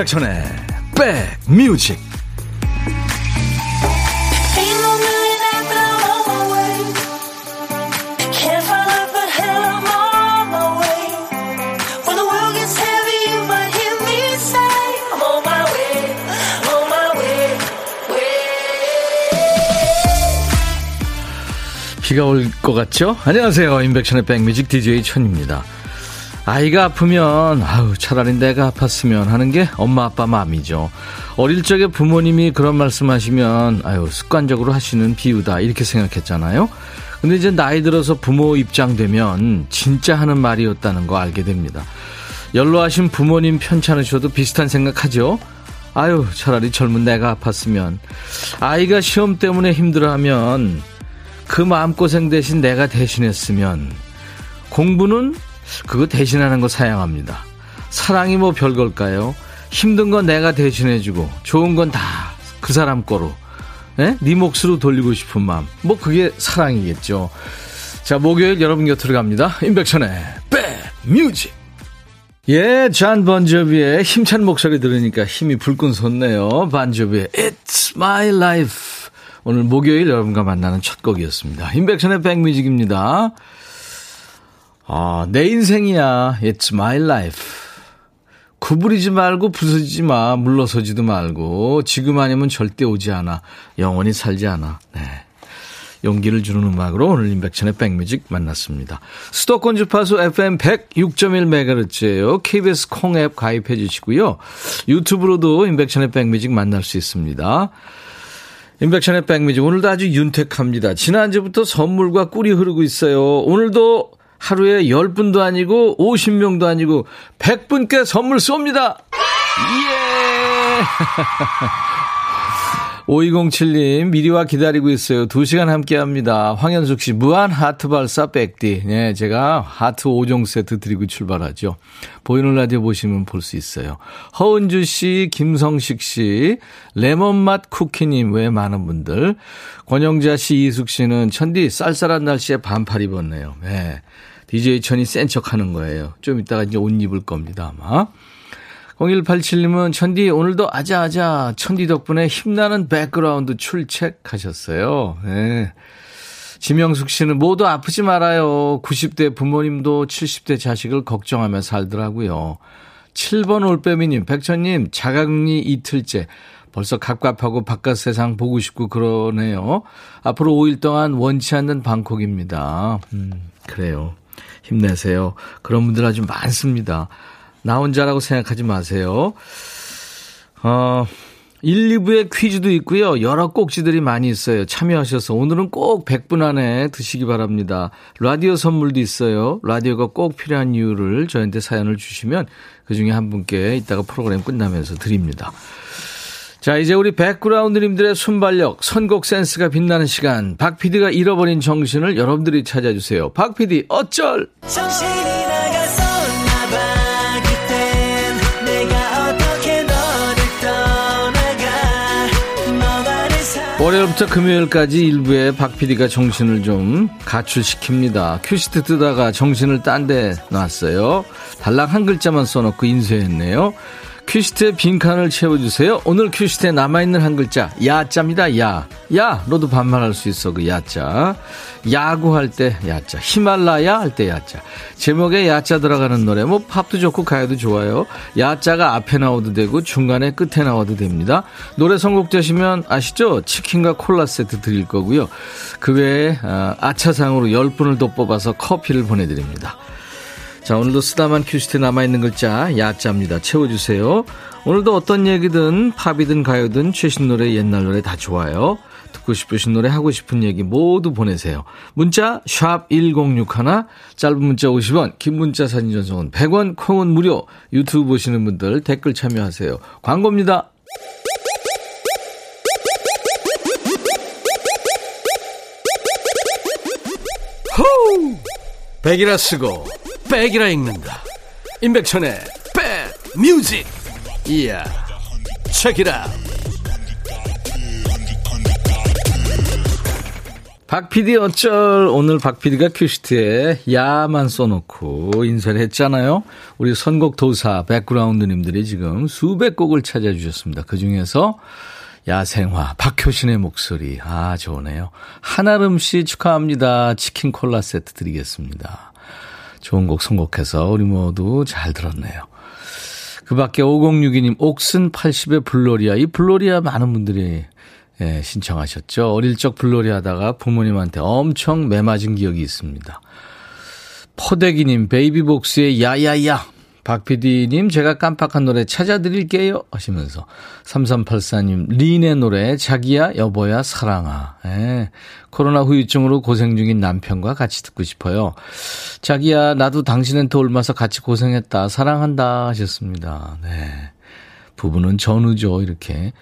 임백천의 백뮤직 비가 올 것 같죠? 안녕하세요. 임백천의 백뮤직 DJ 천입니다. 아이가 아프면 아우 차라리 내가 아팠으면 하는 게 엄마 아빠 마음이죠. 어릴 적에 부모님이 그런 말씀하시면 아유 습관적으로 하시는 비유다 이렇게 생각했잖아요. 근데 이제 나이 들어서 부모 입장 되면 진짜 하는 말이었다는 거 알게 됩니다. 연로하신 부모님 편찮으셔도 비슷한 생각하죠. 아유 차라리 젊은 내가 아팠으면 아이가 시험 때문에 힘들어하면 그 마음고생 대신 내가 대신했으면 공부는 그거 대신하는 거 사양합니다. 사랑이 뭐 별걸까요? 힘든 건 내가 대신해주고 좋은 건 다 그 사람 거로 네? 네 몫으로 돌리고 싶은 마음 뭐 그게 사랑이겠죠. 자 목요일 여러분 곁으로 갑니다. 임백천의 백뮤직 예, 잔 번저비의 힘찬 목소리 들으니까 힘이 불끈 솟네요. 반저비의 It's My Life 오늘 목요일 여러분과 만나는 첫 곡이었습니다. 임백천의 백뮤직입니다. 아, 내 인생이야. It's my life. 구부리지 말고 부서지지 마. 물러서지도 말고. 지금 아니면 절대 오지 않아. 영원히 살지 않아. 네. 용기를 주는 음악으로 오늘 임백천의 백뮤직 만났습니다. 수도권 주파수 FM 106.1MHz예요. KBS 콩앱 가입해 주시고요. 유튜브로도 임백천의 백뮤직 만날 수 있습니다. 임백천의 백뮤직 오늘도 아주 윤택합니다. 지난주부터 선물과 꿀이 흐르고 있어요. 오늘도 하루에 10분도 아니고 50명도 아니고 100분께 선물 쏩니다. 예! 5207님, 미리 와 기다리고 있어요. 2시간 함께 합니다. 황현숙 씨, 무한 하트 발사 백디. 네, 제가 하트 5종 세트 드리고 출발하죠. 보이는 라디오 보시면 볼 수 있어요. 허은주 씨, 김성식 씨, 레몬맛 쿠키님 외 많은 분들. 권영자 씨, 이숙 씨는 천디 쌀쌀한 날씨에 반팔 입었네요. 네. DJ 천이 센 척 하는 거예요. 좀 이따가 이제 옷 입을 겁니다, 아마. 0187님은 천디 오늘도 아자아자 천디 덕분에 힘나는 백그라운드 출첵하셨어요. 네. 지명숙 씨는 모두 아프지 말아요. 90대 부모님도 70대 자식을 걱정하며 살더라고요. 7번 올빼미님, 백천님, 자가격리 이틀째. 벌써 갑갑하고 바깥 세상 보고 싶고 그러네요. 앞으로 5일 동안 원치 않는 방콕입니다. 음, 그래요. 힘내세요. 그런 분들 아주 많습니다. 나 혼자라고 생각하지 마세요. 어, 1, 2부에 퀴즈도 있고요. 여러 꼭지들이 많이 있어요. 참여하셔서 오늘은 꼭 100분 안에 드시기 바랍니다. 라디오 선물도 있어요. 라디오가 꼭 필요한 이유를 저한테 사연을 주시면 그중에 한 분께 이따가 프로그램 끝나면서 드립니다. 자, 이제 우리 백그라운드님들의 순발력, 선곡 센스가 빛나는 시간. 박 PD가 잃어버린 정신을 여러분들이 찾아주세요. 박 PD, 어쩔! 월요일부터 금요일까지 일부에 박 PD가 정신을 좀 가출시킵니다. 큐시트 뜨다가 정신을 딴 데 놨어요. 달랑 한 글자만 써놓고 인쇄했네요. 큐시트에 빈칸을 채워주세요. 오늘 큐시트에 남아있는 한 글자 야자입니다. 야. 야 너도 반말할 수 있어 그 야자. 야구할 때 야자. 히말라야 할 때 야자. 제목에 야자 들어가는 노래 뭐 팝도 좋고 가요도 좋아요. 야자가 앞에 나와도 되고 중간에 끝에 나와도 됩니다. 노래 선곡되시면 아시죠? 치킨과 콜라 세트 드릴 거고요. 그 외에 아, 아차상으로 10분을 더 뽑아서 커피를 보내드립니다. 자, 오늘도 쓰다만 큐시트에 남아있는 글자, 야자입니다. 채워주세요. 오늘도 어떤 얘기든, 팝이든 가요든, 최신 노래, 옛날 노래 다 좋아요. 듣고 싶으신 노래, 하고 싶은 얘기 모두 보내세요. 문자, 샵 1061, 짧은 문자 50원, 긴 문자 사진 전송은 100원, 콩은 무료. 유튜브 보시는 분들 댓글 참여하세요. 광고입니다. 호우! 백이라 쓰고, 백이라 읽는다. 임백천의 백 뮤직. 이야. 책이라. 박 PD 어쩔 오늘 박 PD가 큐시트에 야만 써놓고 인사를 했잖아요. 우리 선곡 도사 백그라운드님들이 지금 수백 곡을 찾아주셨습니다. 그중에서 야생화 박효신의 목소리 아 좋으네요. 한아름 씨 축하합니다. 치킨 콜라 세트 드리겠습니다. 좋은 곡 선곡해서 우리 모두 잘 들었네요. 그 밖에 5062님 옥슨 80의 블로리아 이 블로리아 많은 분들이 예, 신청하셨죠. 어릴 적 블로리 하다가 부모님한테 엄청 매맞은 기억이 있습니다. 포대기님, 베이비복스의 야야야. 박PD님, 제가 깜빡한 노래 찾아드릴게요. 하시면서. 3384님, 린의 노래, 자기야, 여보야, 사랑아. 예, 코로나 후유증으로 고생 중인 남편과 같이 듣고 싶어요. 자기야, 나도 당신한테 옮아서 같이 고생했다. 사랑한다. 하셨습니다. 네. 부부는 전우죠, 이렇게.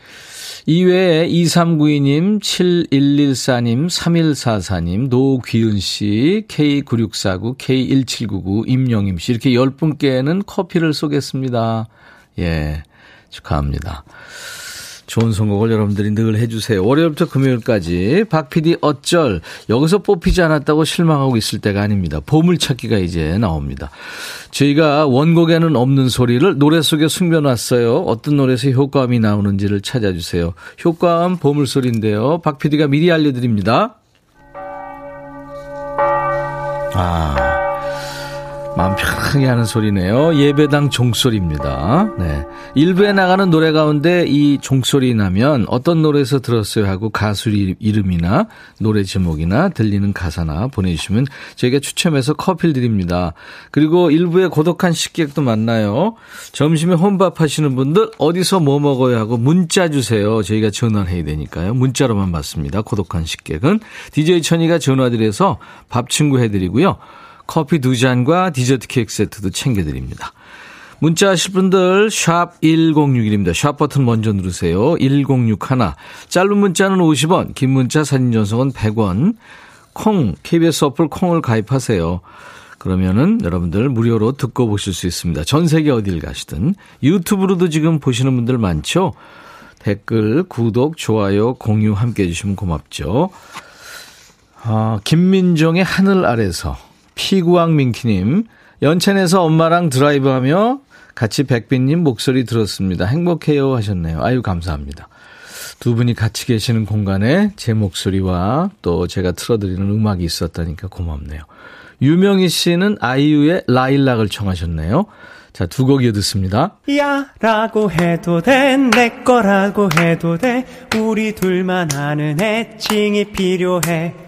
이외에 2392님, 7114님, 3144님, 노귀은 씨, K9649, K1799, 임영임 씨, 이렇게 10분께는 커피를 쏘겠습니다. 예, 축하합니다. 좋은 선곡을 여러분들이 늘 해주세요. 월요일부터 금요일까지 박 PD 어쩔 여기서 뽑히지 않았다고 실망하고 있을 때가 아닙니다. 보물찾기가 이제 나옵니다. 저희가 원곡에는 없는 소리를 노래 속에 숨겨놨어요. 어떤 노래에서 효과음이 나오는지를 찾아주세요. 효과음 보물소리인데요. 박 PD가 미리 알려드립니다. 아. 마음 편하게 하는 소리네요. 예배당 종소리입니다. 네. 일부에 나가는 노래 가운데 이 종소리 나면 어떤 노래에서 들었어요 하고 가수 이름이나 노래 제목이나 들리는 가사나 보내주시면 저희가 추첨해서 커피를 드립니다. 그리고 일부에 고독한 식객도 만나요. 점심에 혼밥 하시는 분들 어디서 뭐 먹어야 하고 문자 주세요. 저희가 전화를 해야 되니까요. 문자로만 받습니다. 고독한 식객은 DJ 천이가 전화드려서 밥 친구 해드리고요. 커피 두 잔과 디저트 케이크 세트도 챙겨드립니다. 문자 하실 분들 샵 1061입니다. 샵 버튼 먼저 누르세요. 1061. 짧은 문자는 50원, 긴 문자 사진 전송은 100원. 콩, KBS 어플 콩을 가입하세요. 그러면은 여러분들 무료로 듣고 보실 수 있습니다. 전 세계 어딜 가시든 유튜브로도 지금 보시는 분들 많죠? 댓글, 구독, 좋아요, 공유 함께 해주시면 고맙죠. 아, 김민정의 하늘 아래서 피구왕 민키님, 연천에서 엄마랑 드라이브하며 같이 백빈님 목소리 들었습니다. 행복해요 하셨네요. 아유, 감사합니다. 두 분이 같이 계시는 공간에 제 목소리와 또 제가 틀어드리는 음악이 있었다니까 고맙네요. 유명희 씨는 아이유의 라일락을 청하셨네요. 자, 두 곡 이어 듣습니다. 야, 라고 해도 돼, 내 거라고 해도 돼, 우리 둘만 아는 애칭이 필요해.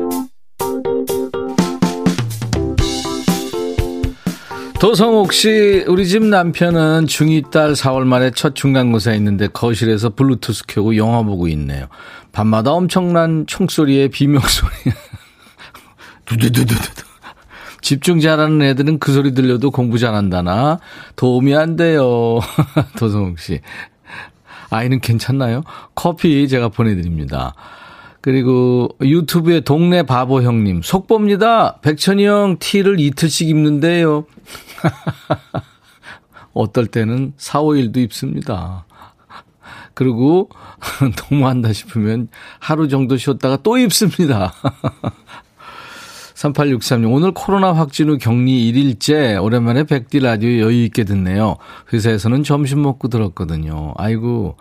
도성옥 씨, 우리 집 남편은 중2 딸 4월 말에 첫 중간고사 있는데 거실에서 블루투스 켜고 영화 보고 있네요. 밤마다 엄청난 총소리에 비명소리. 두두두두두. 집중 잘하는 애들은 그 소리 들려도 공부 잘한다나 도움이 안 돼요. 도성욱 씨. 아이는 괜찮나요? 커피 제가 보내드립니다. 그리고 유튜브에 동네 바보 형님 속봅니다. 백천이 형 티를 이틀씩 입는데요. 어떨 때는 4, 5일도 입습니다. 그리고 너무한다 싶으면 하루 정도 쉬었다가 또 입습니다. 3863님, 오늘 코로나 확진 후 격리 1일째, 오랜만에 백디 라디오 여유있게 듣네요. 회사에서는 점심 먹고 들었거든요. 아이고,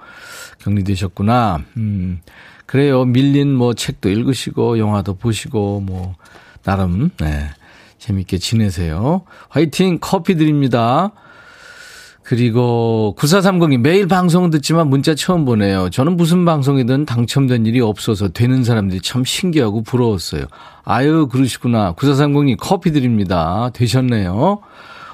격리되셨구나. 음, 그래요. 밀린 뭐 책도 읽으시고, 영화도 보시고, 뭐, 나름, 네. 재밌게 지내세요. 화이팅! 커피 드립니다. 그리고 9430이 매일 방송 듣지만 문자 처음 보내요. 저는 무슨 방송이든 당첨된 일이 없어서 되는 사람들이 참 신기하고 부러웠어요. 아유, 그러시구나. 9430이 커피 드립니다. 되셨네요.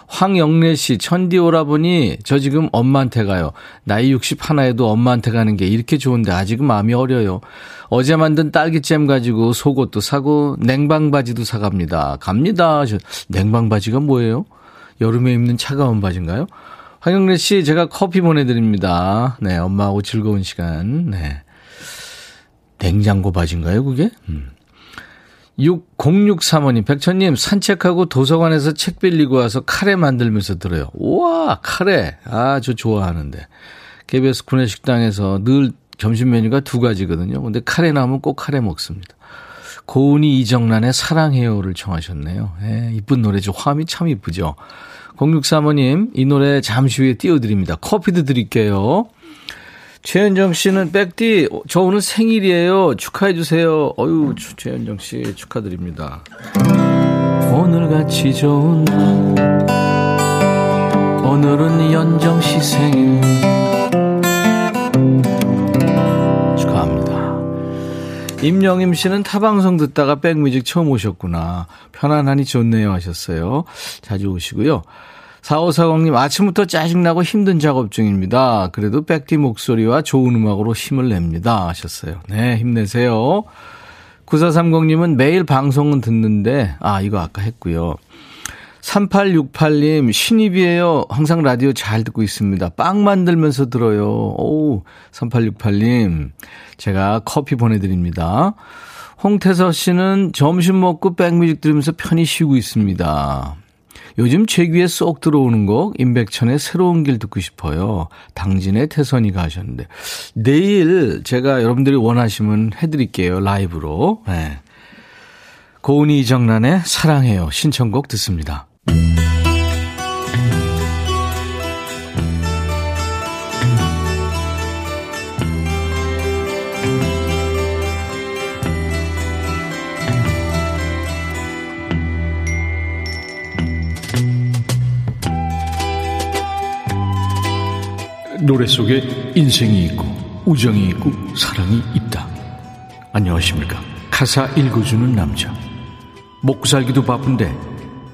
황영래 씨, 천디 오라보니 저 지금 엄마한테 가요. 나이 60 하나에도 엄마한테 가는 게 이렇게 좋은데 아직은 마음이 어려요. 어제 만든 딸기잼 가지고 속옷도 사고 냉방바지도 사갑니다. 갑니다. 냉방바지가 뭐예요? 여름에 입는 차가운 바지인가요? 황영래 씨, 제가 커피 보내드립니다. 네, 엄마하고 즐거운 시간. 네. 냉장고 바지인가요, 그게? 음. 6063호님, 백천님, 산책하고 도서관에서 책 빌리고 와서 카레 만들면서 들어요. 우와, 카레. 아, 저 좋아하는데. KBS 구내식당에서 늘 점심 메뉴가 두 가지거든요. 근데 카레 나오면 꼭 카레 먹습니다. 고은이 이정란의 사랑해요를 청하셨네요. 예, 이쁜 노래죠. 화음이 참 이쁘죠. 0635님, 이 노래 잠시 후에 띄워드립니다. 커피도 드릴게요. 최현정 씨는 백디, 저 오늘 생일이에요. 축하해 주세요. 어유 최현정 씨 축하드립니다. 오늘같이 좋은 날, 오늘은 연정 씨 생일. 축하합니다. 임영임 씨는 타방송 듣다가 백뮤직 처음 오셨구나. 편안하니 좋네요 하셨어요. 자주 오시고요. 4540님, 아침부터 짜증나고 힘든 작업 중입니다. 그래도 백디 목소리와 좋은 음악으로 힘을 냅니다. 하셨어요. 네, 힘내세요. 9430님은 매일 방송은 듣는데, 아, 이거 아까 했고요. 3868님, 신입이에요. 항상 라디오 잘 듣고 있습니다. 빵 만들면서 들어요. 오, 3868님, 제가 커피 보내드립니다. 홍태서 씨는 점심 먹고 백뮤직 들으면서 편히 쉬고 있습니다. 요즘 제 귀에 쏙 들어오는 곡 임백천의 새로운 길 듣고 싶어요. 당진의 태선이가 하셨는데 내일 제가 여러분들이 원하시면 해드릴게요 라이브로. 네. 고은이 이정란의 사랑해요 신청곡 듣습니다. 노래 속에 인생이 있고 우정이 있고 사랑이 있다. 안녕하십니까. 가사 읽어주는 남자. 먹고 살기도 바쁜데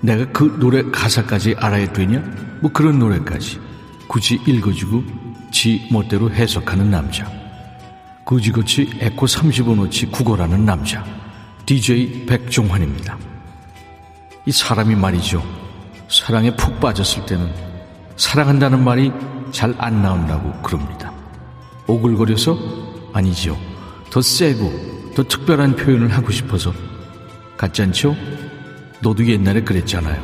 내가 그 노래 가사까지 알아야 되냐? 뭐 그런 노래까지 굳이 읽어주고 지 멋대로 해석하는 남자. 굳이고치 에코 35노치 국어라는 남자. DJ 백종환입니다. 이 사람이 말이죠. 사랑에 푹 빠졌을 때는 사랑한다는 말이 잘 안 나온다고 그럽니다. 오글거려서 아니지요. 더 세고 더 특별한 표현을 하고 싶어서 같지 않죠? 너도 옛날에 그랬잖아요.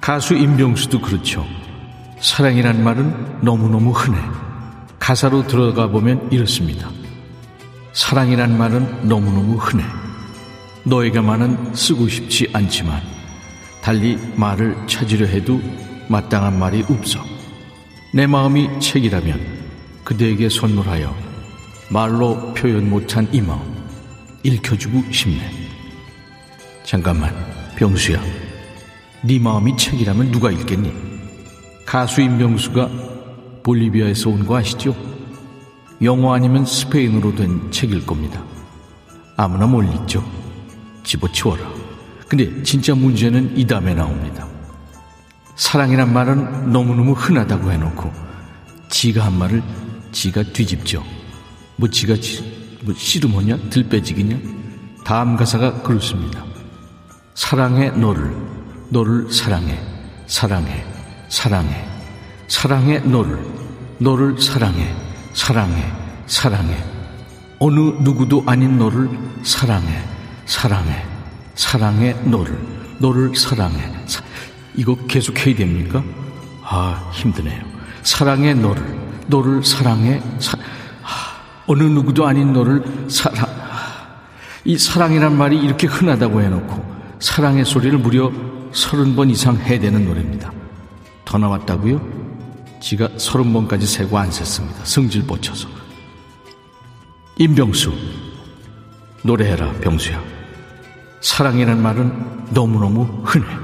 가수 임병수도 그렇죠. 사랑이란 말은 너무너무 흔해. 가사로 들어가 보면 이렇습니다. 사랑이란 말은 너무너무 흔해. 너에게만은 쓰고 싶지 않지만 달리 말을 찾으려 해도 마땅한 말이 없어. 내 마음이 책이라면 그대에게 선물하여 말로 표현 못한 이 마음 읽혀주고 싶네. 잠깐만, 병수야. 네 마음이 책이라면 누가 읽겠니? 가수 임병수가 볼리비아에서 온 거 아시죠? 영어 아니면 스페인어로 된 책일 겁니다. 아무나 못 읽죠. 집어치워라. 근데 진짜 문제는 이 다음에 나옵니다. 사랑이란 말은 너무너무 흔하다고 해놓고 지가 한 말을 지가 뒤집죠. 뭐 지가 지, 뭐 씨름하냐? 들빼지기냐? 다음 가사가 그렇습니다. 사랑해 너를. 너를 사랑해. 사랑해. 사랑해. 사랑해 너를. 너를 사랑해. 사랑해. 사랑해. 어느 누구도 아닌 너를 사랑해. 사랑해. 사랑해 너를. 너를 사랑해. 사, 이거 계속 해야 됩니까? 아, 힘드네요. 사랑해 너를, 너를 사랑해, 사, 아, 어느 누구도 아닌 너를 사랑, 이 사랑이란 말이 이렇게 흔하다고 해놓고 사랑의 소리를 무려 서른 번 이상 해야 되는 노래입니다. 더 나왔다고요? 지가 서른 번까지 세고 안 셌습니다. 성질 뻗쳐서. 임병수, 노래해라, 병수야. 사랑이란 말은 너무너무 흔해.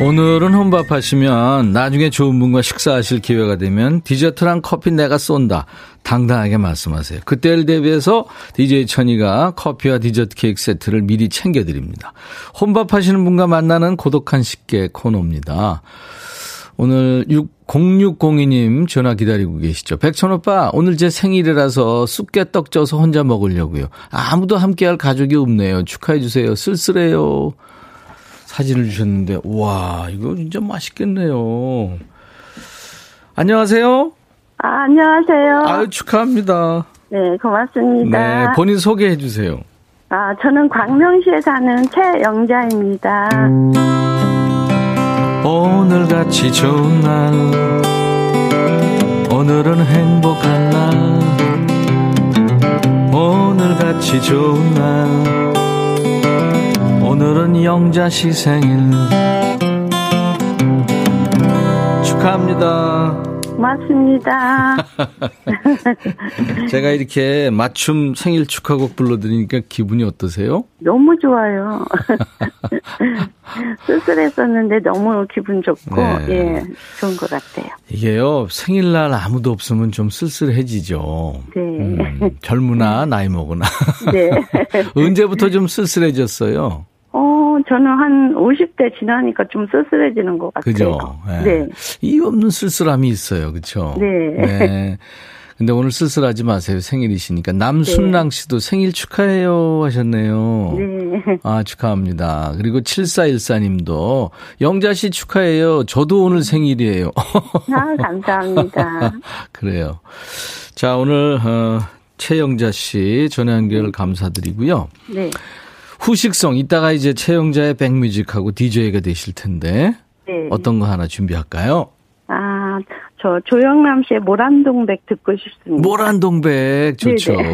오늘은 혼밥 하시면 나중에 좋은 분과 식사하실 기회가 되면 디저트랑 커피 내가 쏜다. 당당하게 말씀하세요. 그때를 대비해서 DJ 천이가 커피와 디저트 케이크 세트를 미리 챙겨드립니다. 혼밥 하시는 분과 만나는 고독한 식객 코너입니다. 오늘 0602님 전화 기다리고 계시죠. 백천 오빠, 오늘 제 생일이라서 쑥개떡 쪄서 혼자 먹으려고요. 아무도 함께할 가족이 없네요. 축하해주세요. 쓸쓸해요. 사진을 주셨는데, 와, 이거 진짜 맛있겠네요. 안녕하세요. 아, 안녕하세요. 아유, 축하합니다. 네, 고맙습니다. 네, 본인 소개해 주세요. 아, 저는 광명시에 사는 최영자입니다. 오늘같이 좋은 날, 오늘은 행복한 날, 오늘같이 좋은 날, 영자 씨 생일 축하합니다. 고맙습니다. 제가 이렇게 맞춤 생일 축하곡 불러드리니까 기분이 어떠세요? 너무 좋아요. 쓸쓸했었는데 너무 기분 좋고, 네. 예, 좋은 것 같아요. 이게요, 생일날 아무도 없으면 좀 쓸쓸해지죠. 네. 음, 젊으나 나이 먹으나. 네. 언제부터 좀 쓸쓸해졌어요? 어, 저는 한 50대 지나니까 좀 쓸쓸해지는 것 같아요. 그죠? 네. 네. 이유 없는 쓸쓸함이 있어요. 그쵸? 네. 네. 근데 오늘 쓸쓸하지 마세요. 생일이시니까. 남순랑 씨도 생일 축하해요 하셨네요. 네. 아, 축하합니다. 그리고 7414 님도 영자 씨 축하해요. 저도 오늘 생일이에요. 아, 감사합니다. 그래요. 자, 오늘, 어, 최영자 씨 전화 연결 감사드리고요. 네. 후식성, 이따가 이제 최영자의 백뮤직하고 DJ가 되실 텐데, 네. 어떤 거 하나 준비할까요? 아, 저 조영남 씨의 모란동백 듣고 싶습니다. 모란동백 좋죠. 네네.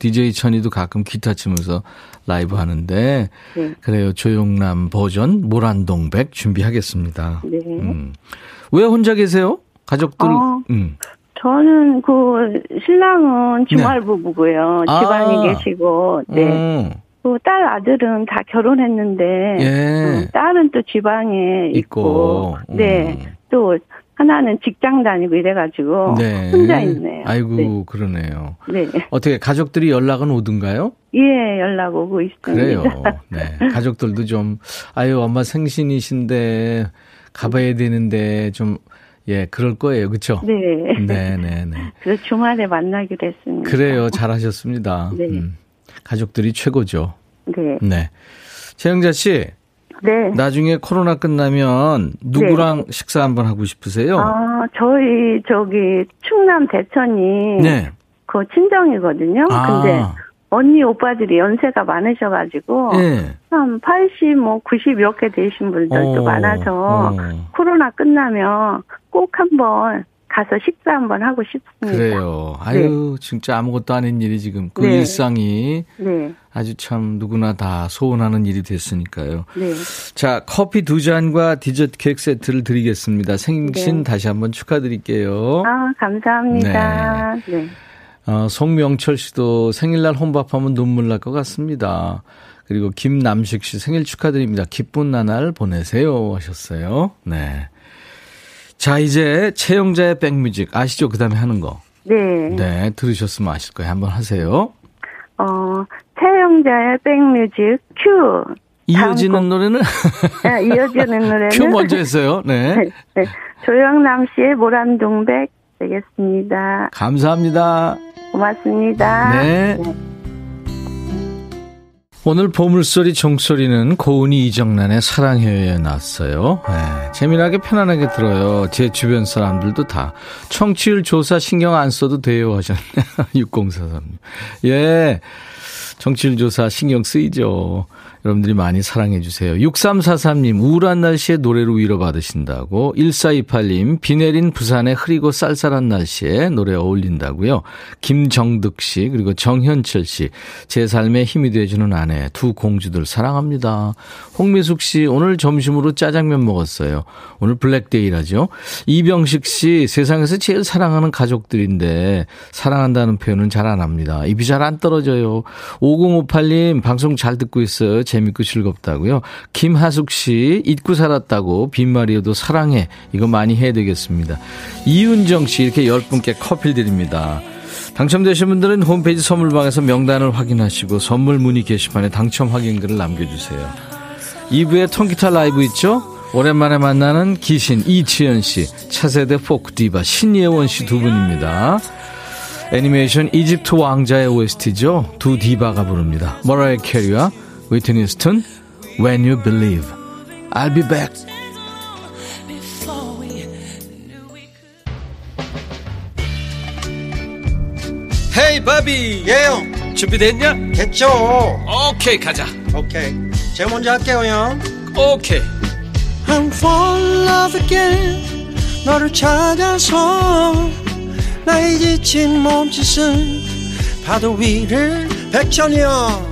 DJ 천이도 가끔 기타 치면서 라이브 하는데 네. 그래요. 조용남 버전 모란동백 준비하겠습니다. 네. 음. 왜 혼자 계세요? 가족들 어. 음. 저는 그 신랑은 주말 부부고요. 아. 지방에 계시고, 네. 음. 그 딸 아들은 다 결혼했는데, 예. 음, 딸은 또 지방에 있고. 있고, 네. 음. 또 하나는 직장 다니고 이래가지고 네. 혼자 있네요. 아이고 네. 그러네요. 네. 어떻게 가족들이 연락은 오든가요? 예, 연락 오고 있습니다. 그래요. 네. 가족들도 좀 아유 엄마 생신이신데 가봐야 되는데 좀 예, 그럴 거예요. 그렇죠? 네. 네, 네, 네. 그래서 주말에 만나기로 했습니다. 그래요. 잘하셨습니다. 네. 음. 가족들이 최고죠. 네. 네. 최영자 씨, 네. 나중에 코로나 끝나면 누구랑 식사 한번 하고 싶으세요? 아, 저희 저기 충남 대천이 네. 그 친정이거든요. 아. 근데 언니 오빠들이 연세가 많으셔가지고 예. 한 80, 뭐 90몇개 되신 분들도 어, 많아서 어. 코로나 끝나면 꼭 한번 가서 식사 한번 하고 싶습니다. 그래요. 아유, 진짜 아무것도 아닌 일이 지금 그 네. 일상이 네, 아주 참 누구나 다 소원하는 일이 됐으니까요. 네. 자, 커피 두 잔과 디저트 케이크 세트를 드리겠습니다. 생신 네. 다시 한번 축하드릴게요. 아, 감사합니다. 네. 어, 송명철 씨도 생일날 혼밥하면 눈물 날 것 같습니다. 그리고 김남식 씨 생일 축하드립니다. 기쁜 나날 보내세요 하셨어요. 네. 자, 이제 최영자의 백뮤직 아시죠? 그 다음에 하는 거. 네. 네, 들으셨으면 아실 거예요. 한번 하세요. 어, 태영자의 백뮤직 큐. 이어지는 노래는 아, 이어지는 노래는 큐 먼저 했어요. 네. 네. 조영남 씨의 모란동백 되겠습니다. 감사합니다. 고맙습니다. 네. 오늘 보물소리 종소리는 고은이 이정란의 사랑해요에 났어요. 네, 재미나게 편안하게 들어요. 제 주변 사람들도 다. 청취율 조사 신경 안 써도 돼요 하셨네요. 6043님. 예. 정치율 조사 신경 쓰이죠. 여러분들이 많이 사랑해 주세요. 6343님, 우울한 날씨에 노래로 위로받으신다고. 1428님, 비 내린 부산의 흐리고 쌀쌀한 날씨에 노래 어울린다고요. 김정득 씨, 그리고 정현철 씨, 제 삶에 힘이 되어주는 아내, 두 공주들 사랑합니다. 홍미숙 씨, 오늘 점심으로 짜장면 먹었어요. 오늘 블랙데이라죠. 이병식 씨, 세상에서 제일 사랑하는 가족들인데, 사랑한다는 표현은 잘 안 합니다. 입이 잘 안 떨어져요. 5058님, 방송 잘 듣고 있어요. 재밌고 즐겁다고요. 김하숙 씨 잊고 살았다고 빈말이어도 사랑해 이거 많이 해야 되겠습니다. 이윤정 씨 이렇게 10분께 커피 드립니다. 당첨되신 분들은 홈페이지 선물방에서 명단을 확인하시고 선물 문의 게시판에 당첨 확인글을 남겨주세요. 2부에 통기타 라이브 있죠? 오랜만에 만나는 기신 이치현 씨, 차세대 포크 디바 신예원 씨 두 분입니다. 애니메이션 이집트 왕자의 OST죠. 두 디바가 부릅니다. 머라이어 캐리와 휘트니 휴스턴 When You Believe. I'll be back. Hey 바비 예영 준비됐냐? 됐죠. 오케이 가자. 오케이 제가 먼저 할게요 형. 오케이 I'm fall in love again. 너를 찾아서 나의 지친 몸짓은 파도 위를 백천이 형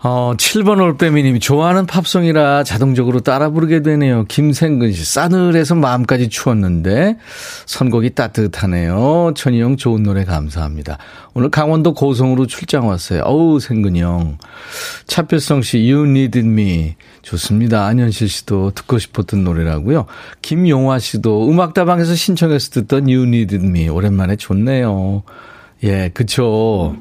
어, 7번 올빼미님이 좋아하는 팝송이라 자동적으로 따라 부르게 되네요. 김생근 씨, 싸늘해서 마음까지 추웠는데, 선곡이 따뜻하네요. 천희 형 좋은 노래 감사합니다. 오늘 강원도 고성으로 출장 왔어요. 어우, 생근이 형. 차필성 씨, You Needed Me. 좋습니다. 안현실 씨도 듣고 싶었던 노래라고요. 김용화 씨도 음악다방에서 신청해서 듣던 You Needed Me. 오랜만에 좋네요. 예, 그쵸.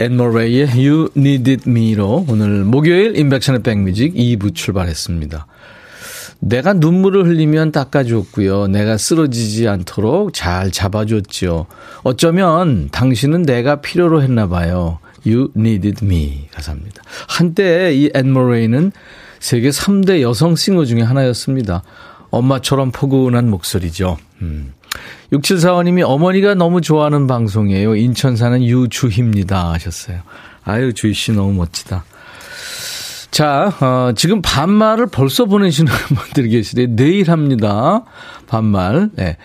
앤머레이의 You Needed Me로 오늘 목요일 인백션의 백뮤직 2부 출발했습니다. 내가 눈물을 흘리면 닦아줬고요. 내가 쓰러지지 않도록 잘 잡아줬죠. 어쩌면 당신은 내가 필요로 했나 봐요. You Needed Me 가사입니다. 한때 이 앤머레이는 세계 3대 여성 싱어 중에 하나였습니다. 엄마처럼 포근한 목소리죠. 음. 6745님이 어머니가 너무 좋아하는 방송이에요. 인천 사는 유주희입니다. 하셨어요. 아유, 주희 씨 너무 멋지다. 자, 어, 지금 반말을 벌써 보내시는 분들이 계시대요. 내일 합니다. 반말. 네.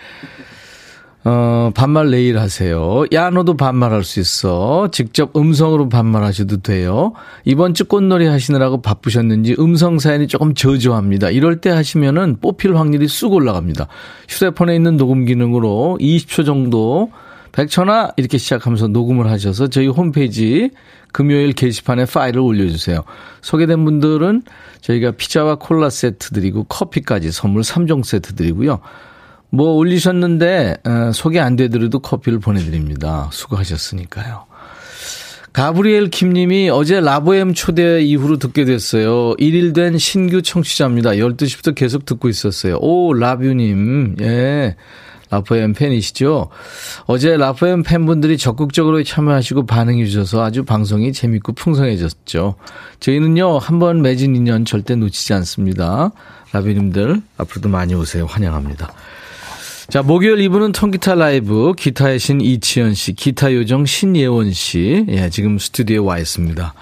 어, 반말 내일 하세요. 야, 너도 반말할 수 있어. 직접 음성으로 반말하셔도 돼요. 이번 주 꽃놀이 하시느라고 바쁘셨는지 음성 사연이 조금 저조합니다. 이럴 때 하시면은 뽑힐 확률이 쑥 올라갑니다. 휴대폰에 있는 녹음 기능으로 20초 정도 백천아 이렇게 시작하면서 녹음을 하셔서 저희 홈페이지 금요일 게시판에 파일을 올려주세요. 소개된 분들은 저희가 피자와 콜라 세트 드리고 커피까지 선물 3종 세트 드리고요. 뭐 올리셨는데 어, 소개 안 되더라도 커피를 보내드립니다. 수고하셨으니까요. 가브리엘 킴님이 어제 라보엠 초대 이후로 듣게 됐어요. 1일 된 신규 청취자입니다. 12시부터 계속 듣고 있었어요. 오, 라뷰님. 예. 라포엠 팬이시죠? 어제 라포엠 팬분들이 적극적으로 참여하시고 반응해 주셔서 아주 방송이 재밌고 풍성해졌죠. 저희는요, 한 번 맺은 인연 절대 놓치지 않습니다. 라뷰님들, 앞으로도 많이 오세요. 환영합니다. 자, 목요일 2부는 통기타 라이브, 기타의 신 이치현 씨, 기타 요정 신예원 씨, 예, 지금 스튜디오에 와 있습니다.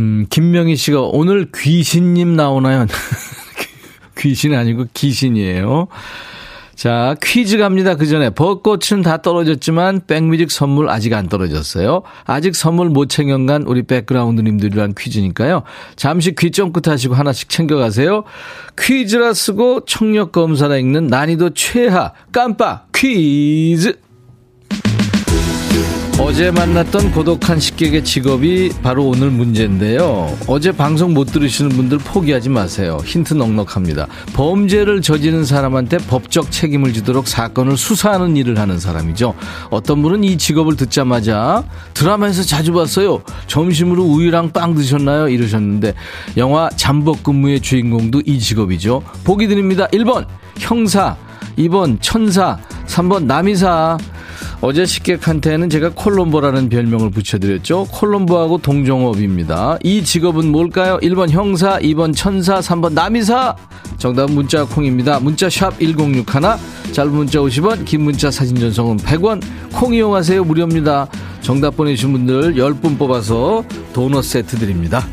음, 김명희 씨가 오늘 귀신님 나오나요? 귀신 아니고 귀신이에요. 자, 퀴즈 갑니다. 그 전에 벚꽃은 다 떨어졌지만 백뮤직 선물 아직 안 떨어졌어요. 아직 선물 못 챙겨간 우리 백그라운드님들이란 퀴즈니까요. 잠시 귀 쫑긋 하시고 하나씩 챙겨가세요. 퀴즈라 쓰고 청력 검사라 읽는 난이도 최하 깜빡 퀴즈. 어제 만났던 고독한 식객의 직업이 바로 오늘 문제인데요. 어제 방송 못 들으시는 분들 포기하지 마세요. 힌트 넉넉합니다. 범죄를 저지른 사람한테 법적 책임을 지도록 사건을 수사하는 일을 하는 사람이죠. 어떤 분은 이 직업을 듣자마자 드라마에서 자주 봤어요. 점심으로 우유랑 빵 드셨나요? 이러셨는데 영화 잠복 근무의 주인공도 이 직업이죠. 보기 드립니다. 1번 형사, 2번 천사, 3번 남이사. 어제 식객한테는 제가 콜롬보라는 별명을 붙여드렸죠. 콜롬보하고 동종업입니다. 이 직업은 뭘까요? 1번 형사, 2번 천사, 3번 남이사. 정답은 문자 콩입니다. 문자 샵 1061, 짧은 문자 50원, 긴 문자 사진 전송은 100원. 콩 이용하세요. 무료입니다. 정답 보내주신 분들 10분 뽑아서 도넛 세트 드립니다.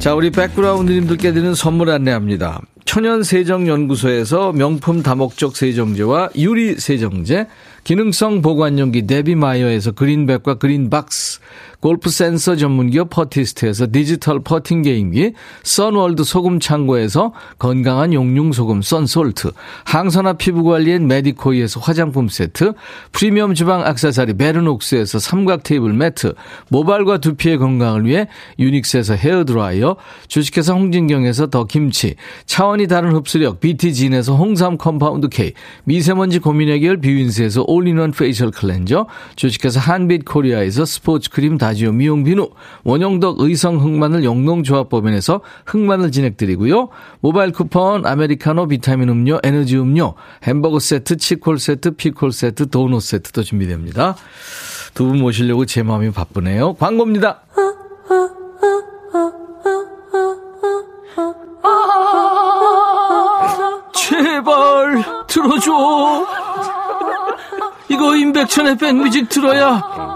자, 우리 백그라운드님들께 드리는 선물 안내합니다. 천연세정연구소에서 명품 다목적 세정제와 유리 세정제, 기능성 보관용기 데비마이어에서 그린백과 그린박스, 골프 센서 전문기업 퍼티스트에서 디지털 퍼팅 게임기, 선월드 소금 창고에서 건강한 용융 소금 썬솔트, 항산화 피부 관리엔 메디코이에서 화장품 세트, 프리미엄 주방 악세사리 베르녹스에서 삼각 테이블 매트, 모발과 두피의 건강을 위해 유닉스에서 헤어 드라이어, 주식회사 홍진경에서 더 김치, 차원이 다른 흡수력 BT진에서 홍삼 compound K, 미세먼지 고민 해결 뷰인스에서 all-in-one facial cleanser, 주식회사 한빛 코리아에서 스포츠 크림 다지 라지오 미용 비누, 원형덕 의성 흑마늘 영농조합법인에서 흑마늘 진행드리고요. 모바일 쿠폰, 아메리카노, 비타민 음료, 에너지 음료, 햄버거 세트, 치콜 세트, 피콜 세트, 도넛 세트도 준비됩니다. 두 분 모시려고 제 마음이 바쁘네요. 광고입니다. 제발 들어줘. 이거 임백천의 백뮤직 들어야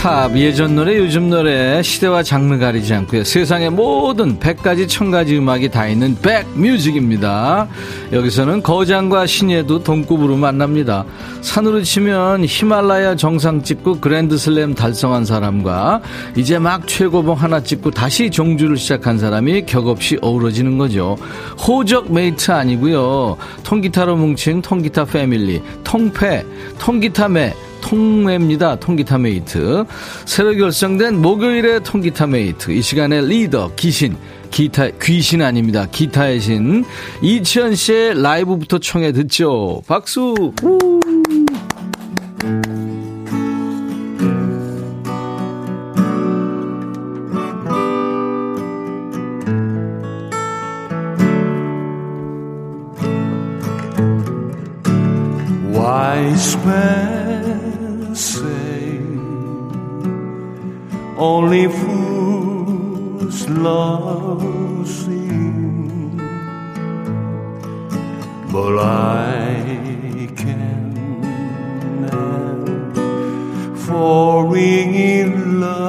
팝, 예전 노래, 요즘 노래, 시대와 장르 가리지 않고요. 세상의 모든 100가지, 1000가지 음악이 다 있는 백뮤직입니다. 여기서는 거장과 신예도 동급으로 만납니다. 산으로 치면 히말라야 정상 찍고 그랜드슬램 달성한 사람과 이제 막 최고봉 하나 찍고 다시 종주를 시작한 사람이 격없이 어우러지는 거죠. 호적 mate 아니고요. 통기타로 뭉친 통기타 패밀리, 통패, 통기타매, 통매입니다. 통기타 mate. 새로 결성된 목요일의 통기타 mate. 이 시간의 리더, 기신. 기타, 귀신 아닙니다. 기타의 신. 이치현 씨의 라이브부터 청해 듣죠. 박수! 우! Falling in love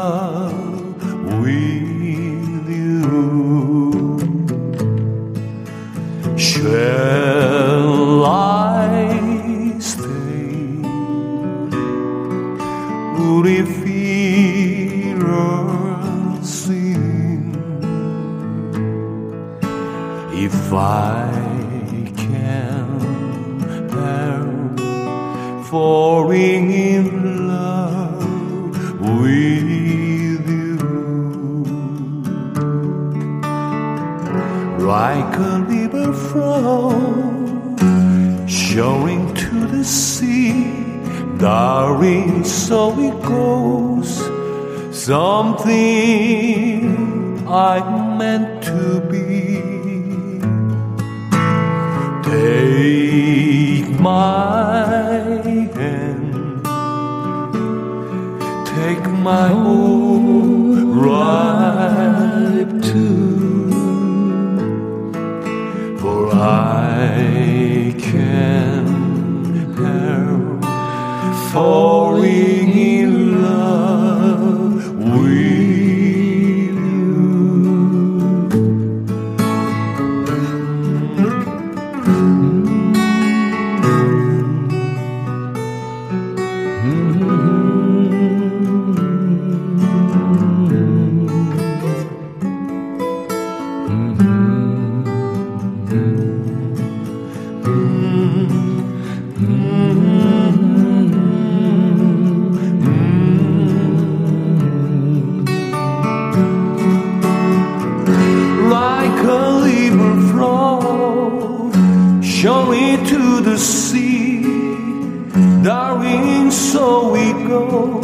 so we go.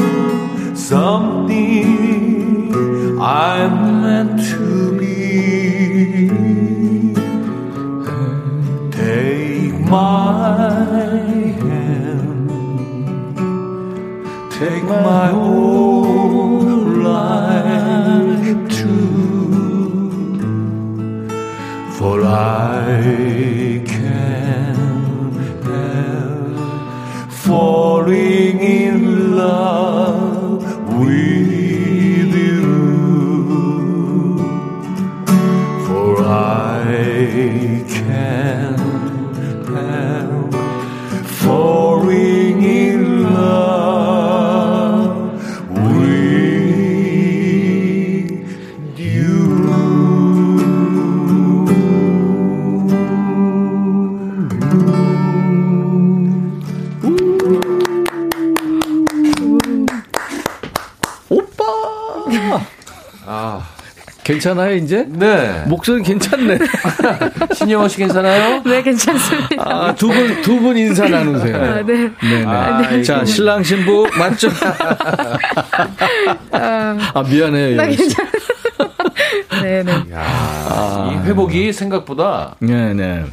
something I'm meant to be. Take my hand, take my whole life too, for I 괜찮아요, 이제? 네. 목소리 괜찮네. 신영원 씨 괜찮아요? 네, 괜찮습니다. 아, 두 분, 두 분 인사 나누세요. 아, 네. 네네. 아이고. 자, 신랑 신부 맞죠? 아, 미안해요. 나 여기. 괜찮아요. 네네. 야, 이 회복이 생각보다 네네.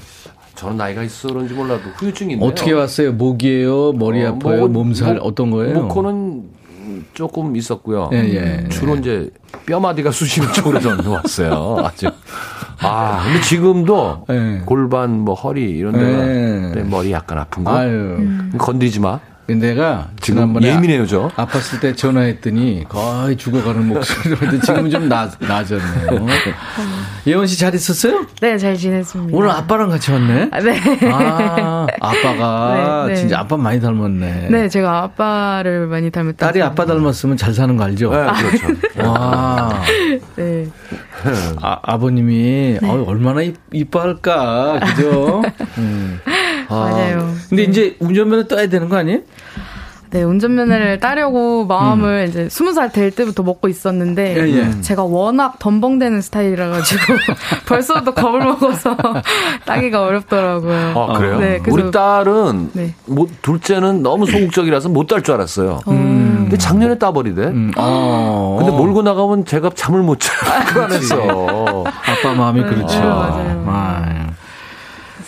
저는 나이가 있어 그런지 몰라도 후유증인데 어떻게 왔어요? 목이에요? 머리 어, 아파요? 목- 몸살? 목- 어떤 거예요? 목코는 조금 있었고요. 예, 예. 주로 이제 뼈마디가 쑤시는 쪽으로 저는 왔어요. 아주. 아, 근데 지금도 예. 골반, 뭐 허리 이런 데가 예. 내 머리 약간 아픈 거. 아유. 건드리지 마. 내가 지금 지난번에 예민해요, 저. 아, 아팠을 때 전화했더니 거의 죽어가는 목소리로 했는데 지금 좀 나, 나아졌네요. 예원 씨 잘 있었어요? 네, 잘 지냈습니다. 오늘 아빠랑 같이 왔네? 아, 네. 아, 아빠가 네, 네. 진짜 아빠 많이 닮았네. 네, 제가 아빠를 많이 닮았다. 딸이 아빠 닮았으면 잘 사는 거 알죠? 네, 그렇죠. 와, 네. 아, 아버님이 어, 얼마나 이, 이뻐할까, 그죠? 음. 아, 맞아요. 근데 이제 운전면허 따야 되는 거 아니에요? 네, 운전면허를 따려고 마음을 이제 스무 살 될 때부터 먹고 있었는데 음. 예, 예. 제가 워낙 덤벙대는 스타일이라 가지고 벌써부터 겁을 먹어서 따기가 어렵더라고요. 아, 그래요? 네, 그래서- 우리 딸은 네. 뭐 둘째는 너무 소극적이라서 못 딸 줄 알았어요. 근데 작년에 따버리대. 음, 어. 근데 몰고 나가면 제가 잠을 못 자. 불안했어. 아빠 마음이 그렇죠. 네, 맞아요. 아,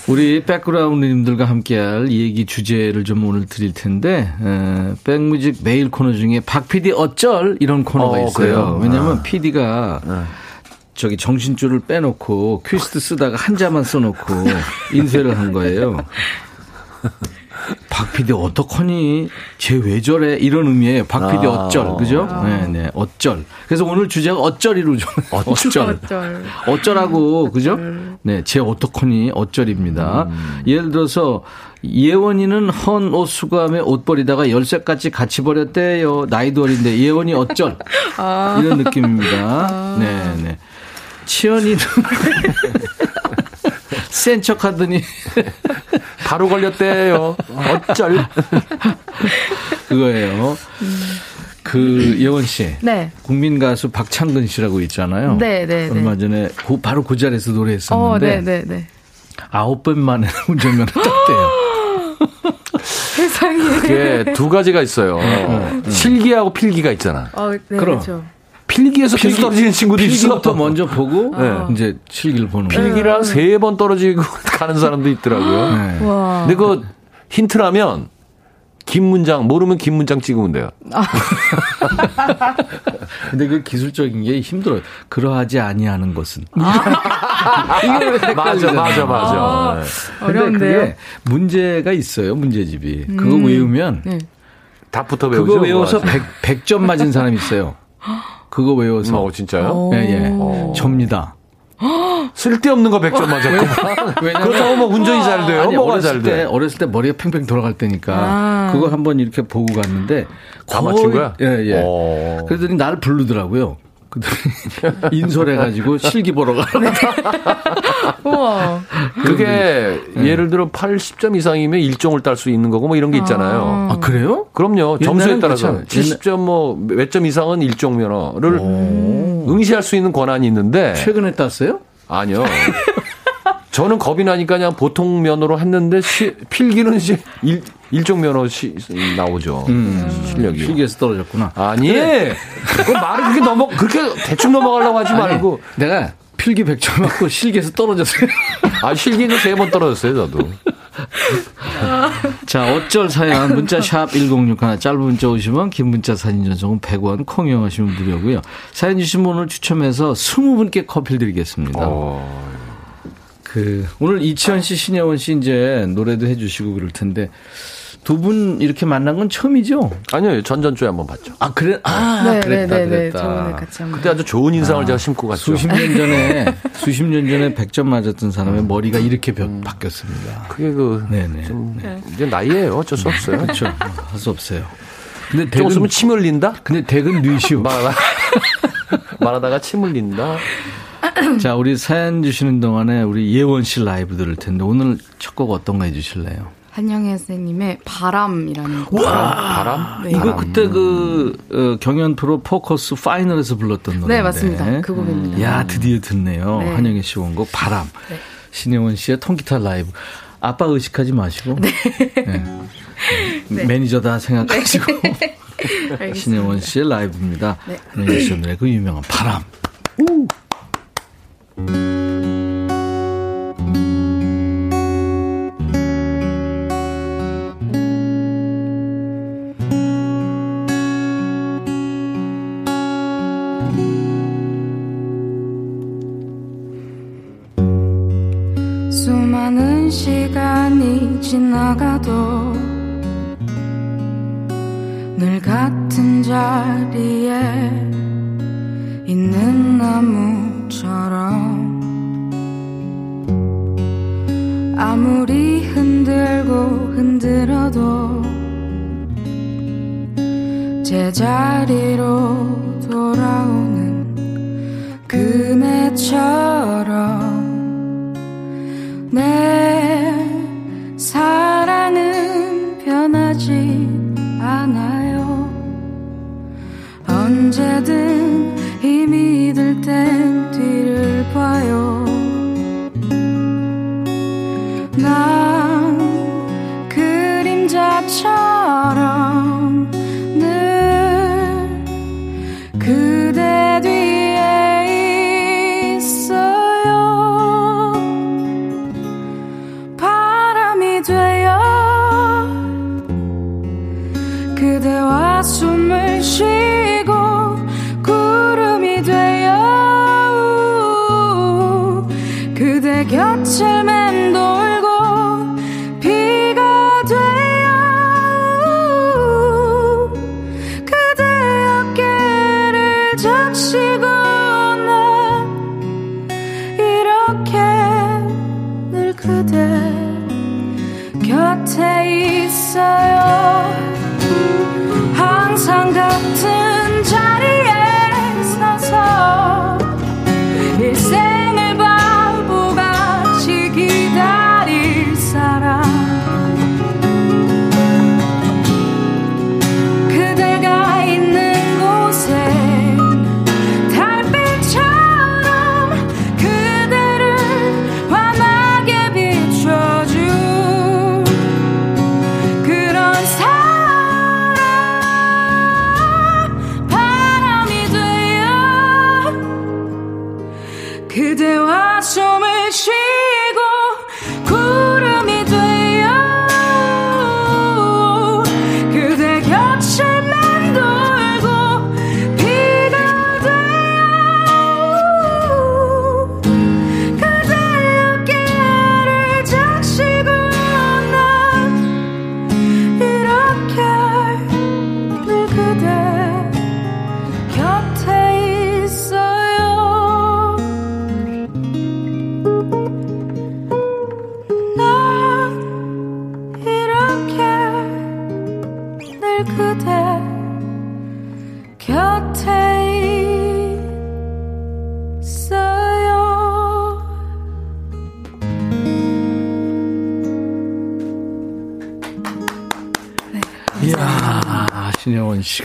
우리 백그라운드님들과 함께할 이 얘기 주제를 좀 오늘 드릴 텐데 에, 백뮤직 메일 코너 중에 박 PD 어쩔 이런 코너가 어, 있어요. 그래요? 왜냐하면 PD가 저기 정신줄을 빼놓고 퀴스트 쓰다가 한자만 써놓고 인쇄를 한 거예요. 박 PD 어떡하니? 쟤 왜 저래? 이런 의미예요. 박 PD 아. 어쩔. 그죠? 네, 네. 어쩔. 그래서 오늘 주제가 어쩔이로 좀. 어쩔. 어쩔. 어쩌라고, 그죠? 네, 제 어떡하니? 어쩔입니다. 예를 들어서, 예원이는 헌 옷 수거함에 옷 버리다가 열쇠까지 같이 버렸대요. 나이도 어린데, 예원이 어쩔. 이런 느낌입니다. 네, 네. 치연이는 센 척 하더니, 바로 걸렸대요. 어쩔. 그거예요. 그, 예원 씨. 네. 국민 가수 박창근 씨라고 있잖아요. 네, 네, 네. 얼마 전에 그 바로 그 자리에서 어, 노래했었는데 네, 네, 네. 아홉 번 만에 운전면허 땄대요. 세상에. 그게 두 가지가 있어요. 실기하고 필기가 있잖아. 어, 네, 그럼. 그렇죠. 필기에서 계속 떨어지는 친구도 있어. 필기부터 먼저 보고 네. 이제 실기를 보는 거예요. 필기랑 세번 떨어지고 가는 사람도 있더라고요. 네. 와. 근데 그 힌트라면 긴 문장 모르면 긴 문장 찍으면 돼요. 근데 그 기술적인 게 힘들어요. 그러하지 아니하는 것은. 맞아, 맞아, 맞아. 아, 네. 그게 문제가 있어요. 문제집이. 그거 외우면 네. 답부터 외우죠. 그거 외워서 뭐 100, 100점 맞은 사람이 있어요. 그거 외워서. 어, 진짜요? 어. 예, 예. 접니다. 쓸데없는 거 100점 맞았고. 왜냐면 그렇다고 뭐 운전이 잘 돼요? 아니, 뭐가 어렸을 잘 때, 돼? 어렸을 때 머리가 팽팽 돌아갈 때니까 아. 그거 한번 이렇게 보고 갔는데 다 맞춘 거야? 예, 예. 어. 그러더니 날 부르더라고요. 그랬더니 인솔해가지고 실기 보러 가라고. 우와. 그게 예를 들어 80점 이상이면 일종을 딸 수 있는 거고 뭐 이런 게 있잖아요. 아, 그래요? 그럼요. 점수에 따라서 그렇잖아요. 70점 뭐 몇 점 이상은 일종 면허를 응시할 수 있는 권한이 있는데 최근에 땄어요? 아니요. 저는 겁이 나니까 그냥 보통 면허로 했는데 시, 필기는 시, 일, 일종 면허 시, 나오죠. 실력이. 필기에서 떨어졌구나. 아니, 그 말을 그렇게 넘어 그렇게 대충 넘어가려고 하지 말고. 내가 필기 100점 맞고 실기에서 떨어졌어요. 아 실기는 세 번 떨어졌어요, 저도. 자, 어쩔 사연 문자 샵 1061, 짧은 문자 오시면 긴 문자 사진 전송은 100원, 콩 이용하시면 무료고요. 사연 주신 분을 추첨해서 20분께 커피를 드리겠습니다. 어, 그 오늘 이치현 씨, 신혜원 씨 이제 노래도 해주시고 그럴 텐데 두 분 이렇게 만난 건 처음이죠? 아니요, 전전주에 한번 봤죠. 아 그래, 아 네, 그랬다, 네, 네, 네. 그랬다. 저번에 같이 한번. 그때 아주 좋은 인상을 제가 심고 갔죠. 수십 년 전에 수십 년 전에 100점 맞았던 사람의 머리가 이렇게 바- 바뀌었습니다. 그게 그, 네네. 좀, 이제 나이에요. 어쩔 수 없어요. 그렇죠. 할 수 없어요. 근데 좀 대근 웃으면 침 흘린다? 근데 대근 뉘시오. 말하다, 말하다가 침 흘린다? 자, 우리 사연 주시는 동안에 우리 예원 씨 라이브 들을 텐데 오늘 첫 곡 어떤 거 해주실래요? 한영애 선생님의 바람이라는 곡. 바람? 네. 이거 그때 그 어, 경연 프로 포커스 파이널에서 불렀던 노래인데. 네, 맞습니다. 그 곡입니다. 야, 드디어 듣네요. 네. 한영애 씨 원곡 바람. 네. 신예원 씨의 통기타 라이브. 아빠 의식하지 마시고. 네. 네. 매니저다 생각하시고. 알겠습니다. 신혜원 씨의 라이브입니다. 네. 한영애 씨 노래 그 유명한 바람. 수 많은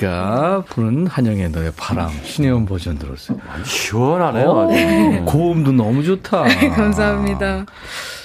씨가 부른 한영의 노래 바람 신혜원 버전 들었어요. 시원하네요. 오, 아주. 고음도 너무 좋다. 감사합니다.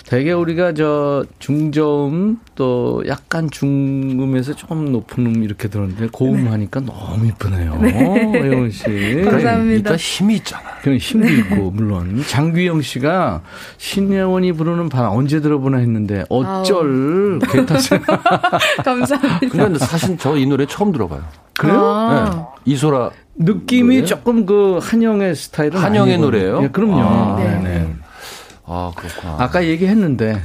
되게 우리가 저 중저음 또 약간 중음에서 조금 높은 음 이렇게 들었는데 고음 하니까 너무 이쁘네요. 혜원 씨. 감사합니다. 일단 힘이 있잖아. 그냥 힘도 있고 물론 장규영 씨가 신혜원이 부르는 바람 언제 들어보나 했는데 어쩔 개타세요. 감사합니다. 근데 사실 저 이 노래 처음 들어봐요. 그래요? 아, 네. 이소라 느낌이 노래요? 조금 그 한영의 스타일은 한영의 아니거든요. 노래예요? 예, 그럼요. 아, 네. 네. 아 그렇구나. 아까 얘기했는데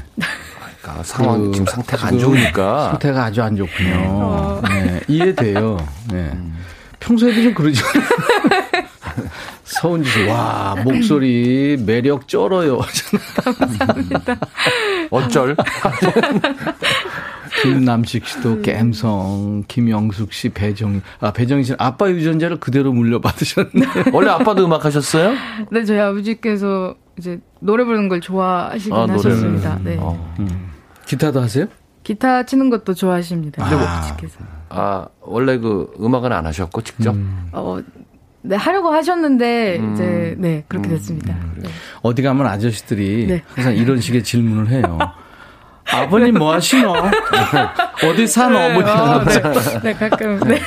그러니까 상황 그 지금 상태가 안 지금 좋으니까 상태가 아주 안 좋군요. 네, 이해돼요. 네. 평소에도 좀 그러죠. 서은지 씨, 와, 목소리 매력 쩔어요. 어쩔 김남식 씨도 갬성, 김영숙 씨, 배정, 아, 배정희 씨는 아빠 유전자를 그대로 물려받으셨네. 원래 아빠도 음악 하셨어요? 네, 저희 아버지께서 이제 노래 부르는 걸 좋아하시긴 아. 하셨습니다. 네. 어. 기타도 하세요? 기타 치는 것도 좋아하십니다. 근데 뭐- 아버지께서. 아 원래 그 음악은 안 하셨고 직접 어, 네, 하려고 하셨는데, 음. 이제, 네, 그렇게 됐습니다. 네. 어디 가면 아저씨들이 네. 항상 이런 식의 질문을 해요. 아버님 뭐 하시노? 어디 사노? 뭐 이렇게 아. 네, 네, 가끔, 네.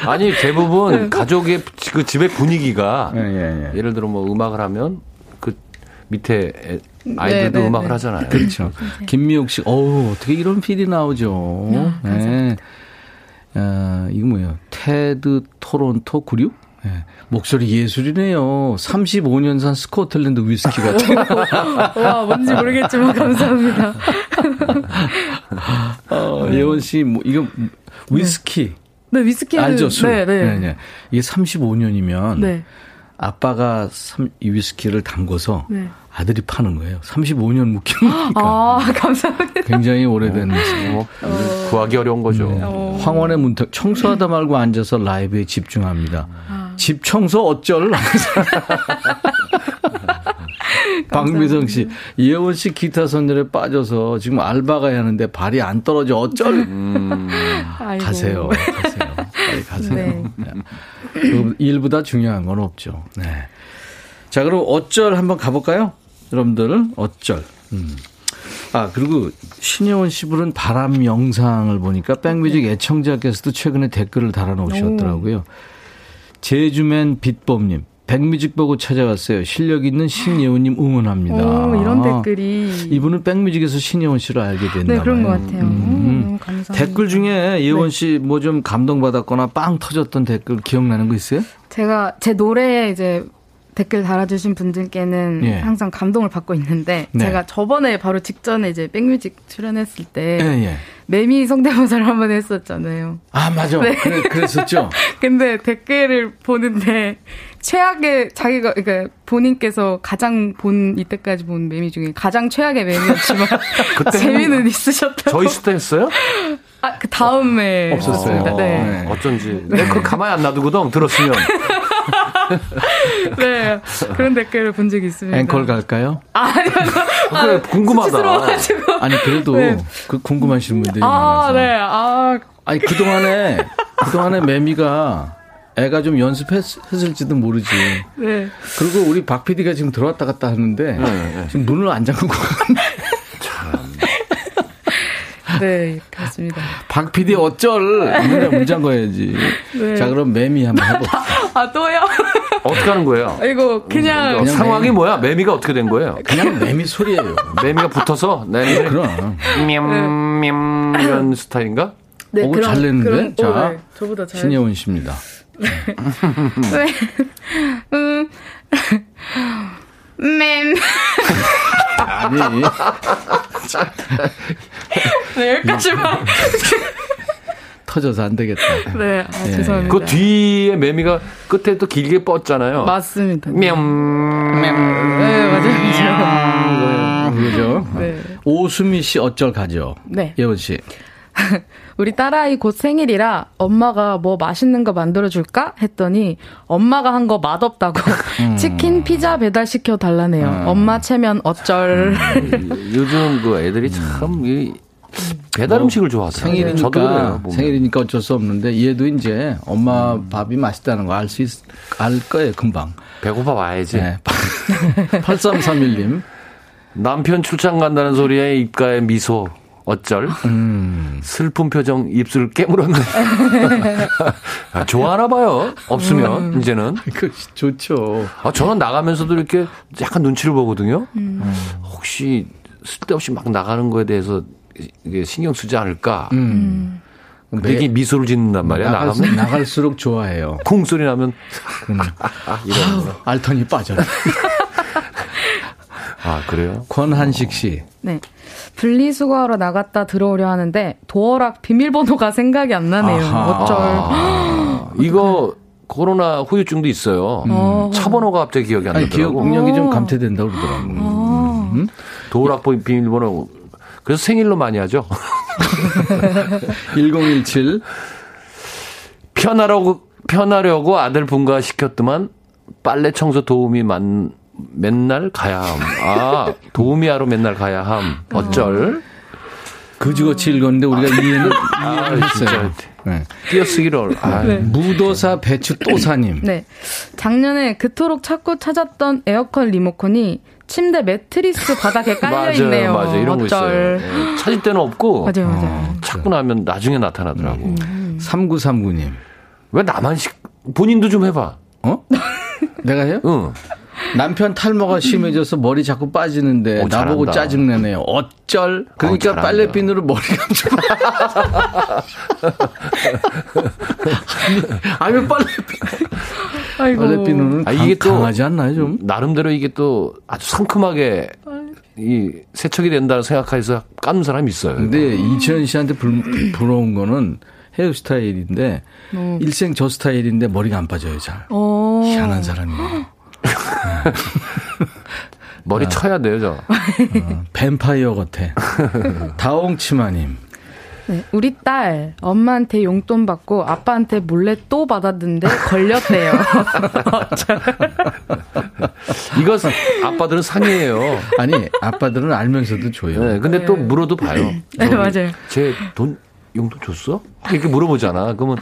아니 대부분 가족의 그 집의 분위기가 예, 예, 예. 예를 들어 뭐 음악을 하면 그 밑에 애- 아이들도 네, 네, 음악을 네. 하잖아요. 그렇죠. 김미옥 씨, 어우, 어떻게 이런 필이 나오죠. 아, 네. 어, 이거 뭐예요? 테드 토론토 96? 네. 목소리 예술이네요. 35년산 스코틀랜드 위스키 같은. 와, 뭔지 모르겠지만 감사합니다. 어, 예원 씨, 뭐, 이거 위스키. 네, 위스키는. 알죠, 술. 네, 네. 네. 이게 35년이면 네. 아빠가 삼- 이 위스키를 담궈서 네. 아들이 파는 거예요. 35년 묵힌 거니까. 아, 감사합니다. 굉장히 오래된. 뭐 구하기 어려운 거죠. 네. 어. 황원의 문턱 청소하다 말고 앉아서 라이브에 집중합니다. 아. 집 청소 어쩔? 박미성 씨, 이혜원 씨 기타 선율에 빠져서 지금 알바 가야 하는데 발이 안 떨어져 어쩔? 음. 가세요, 가세요, 빨리 가세요. 네. 네. 그 일보다 중요한 건 없죠. 네. 자, 그럼 어쩔 한번 가볼까요? 여러분들 어쩔. 음. 아 그리고 신혜원 씨 부른 바람 영상을 보니까 백뮤직 애청자께서도 최근에 댓글을 달아놓으셨더라고요. 제주맨 빛범님. 백뮤직 보고 찾아왔어요. 실력 있는 신예원님 응원합니다. 오, 이런 아, 댓글이. 이분은 백뮤직에서 신예원 씨를 알게 됐나 네, 그런 것 봐요. 같아요. 음. 음, 너무 감사합니다. 댓글 중에 예원 네. 씨뭐 좀 감동받았거나 빵 터졌던 댓글 기억나는 거 있어요? 제가 제 노래에 이제 댓글 달아주신 분들께는 예. 항상 감동을 받고 있는데 네. 제가 저번에 바로 직전에 이제 백뮤직 출연했을 때 예, 예. 매미 성대모사를 한번 했었잖아요. 아, 맞아. 네. 그래, 그랬었죠? 근데 댓글을 보는데 최악의 자기가 그러니까 본인께서 가장 본 이때까지 본 매미 중에 가장 최악의 매미였지만 재미는 있으셨다고. 저 있을 때 했어요? 아, 그 다음에 없었어요. 네. 네. 어쩐지. 내가 그걸 가만히 안 놔두거든, 들었으면. 네. 그런 댓글을 본 적이 있습니다. 앵콜 갈까요? 아니요. 그래, 궁금하다. 아니, 그래도 네. 그 궁금하신 분들이 아, 많아서. 네. 아, 아니, 그동안에, 그동안에 매미가 애가 좀 연습했을지도 모르지. 네. 그리고 우리 박 PD가 지금 들어왔다 갔다 하는데, 네. 지금 문을 안 잠그고. 네, 그렇습니다. 박 PD 어쩔! 문을 문 잠궈야지. 네. 자, 그럼 매미 한번 해볼게요. 아, 또요? 어떻게 하는 거예요? 이거 그냥. 그냥 상황이 뭐야? 매미가 어떻게 된 거예요? 그냥 매미 소리예요. 매미가 붙어서 네, 그럼. 냠냠 이런 스타일인가? 네, 오, 잘 냈는데? 그런- 자, 오, 네, 저보다 잘. 신예원 씨입니다. 네. 음. 맴. 아니, 네, 여기까지만. 터져서 안 되겠다. 네, 아, 예. 죄송합니다. 그 뒤에 매미가 끝에 또 길게 뻗잖아요. 맞습니다. 냠. 네, 맞아요. 맞아요. 그죠? 네. 오수미 씨 어쩔 가죠? 네. 예원 씨. 우리 딸아이 곧 생일이라 엄마가 뭐 맛있는 거 만들어줄까? 했더니 엄마가 한 거 맛없다고 치킨, 피자 배달시켜 달라네요. 엄마 체면 어쩔. 요즘 그 애들이 참 이, 배달 뭐 음식을 좋아하더라고요. 생일이니까 저도 그래요. 생일이니까 어쩔 수 없는데 얘도 이제 엄마 밥이 맛있다는 거 알 수 있, 알 거예요 금방. 배고파 와야지. 네. 8331님. 남편 출장 간다는 소리에 입가에 미소. 어쩔? 음. 슬픈 표정 입술 깨물었네. 아, 좋아하나 봐요. 없으면 이제는. 그 좋죠. 아, 저는 나가면서도 이렇게 약간 눈치를 보거든요. 혹시 쓸데없이 막 나가는 거에 대해서 이게 신경 쓰지 않을까. 되게 미소를 짓는단 말이야. 나갈, 나가면 나갈수록 좋아해요. 쿵 소리 나면 이런 거. 알턴이 빠져. 아 그래요? 권한식 씨. 네. 분리수거하러 나갔다 들어오려 하는데 도어락 비밀번호가 생각이 안 나네요. 아하. 어쩔. 아, 이거 코로나 후유증도 있어요. 어. 차 번호가 갑자기 기억이 안 아니, 기억 나더라고. 능력이 좀 어. 감퇴된다고 그러더라고. 아. 음? 도락 비밀번호. 그래서 생일로 많이 하죠. 1017. 편하려고 편하려고 아들 분가 시켰더만 빨래 청소 도우미 만 맨날 가야 함. 아 도우미 하러 맨날 가야 함. 어쩔? 그지같이 읽었는데 우리가 이해는, 아, 진짜. 했어요. 네. 띄어쓰기를. 아, 무도사 배추 또사님. 네. 작년에 그토록 찾고 찾았던 에어컨 리모컨이 침대 매트리스 바닥에 깔려 있네요. 맞아요, 맞아요. 이런 거 어쩔. 있어요. 예, 찾을 때는 없고 맞아요, 맞아요. 찾고 나면 나중에 나타나더라고. 3939님. 왜 나만 식 본인도 좀 해봐. 어? 내가 해요? 응. 남편 탈모가 심해져서 머리 자꾸 빠지는데 오, 나보고. 짜증내네요. 어쩔? 그러니까 잘한다. 빨래핀으로 머리 감죠. 아니, 아니 빨래핀. 아이고. 빨래핀은 아, 이게 또- 강하지 않나요, 좀? 나름대로 이게 또 아주 상큼하게 이 세척이 된다고 생각해서 까는 사람이 있어요. 근데 이치현 씨한테 불, 부러운 거는 헤어스타일인데 어. 일생 저 스타일인데 머리가 안 빠져요, 잘. 어. 희한한 사람이에요. 머리 쳐야 돼요, 저. 뱀파이어 같아. 다홍치마님. 네, 우리 딸 엄마한테 용돈 받고 아빠한테 몰래 또 받았는데 걸렸대요. 이거 아빠들은 상이에요. 아니, 아빠들은 알면서도 줘요. 네, 근데 또 물어도 봐요. 네, 맞아요. 제 돈 용돈 줬어? 이렇게 물어보잖아. 그러면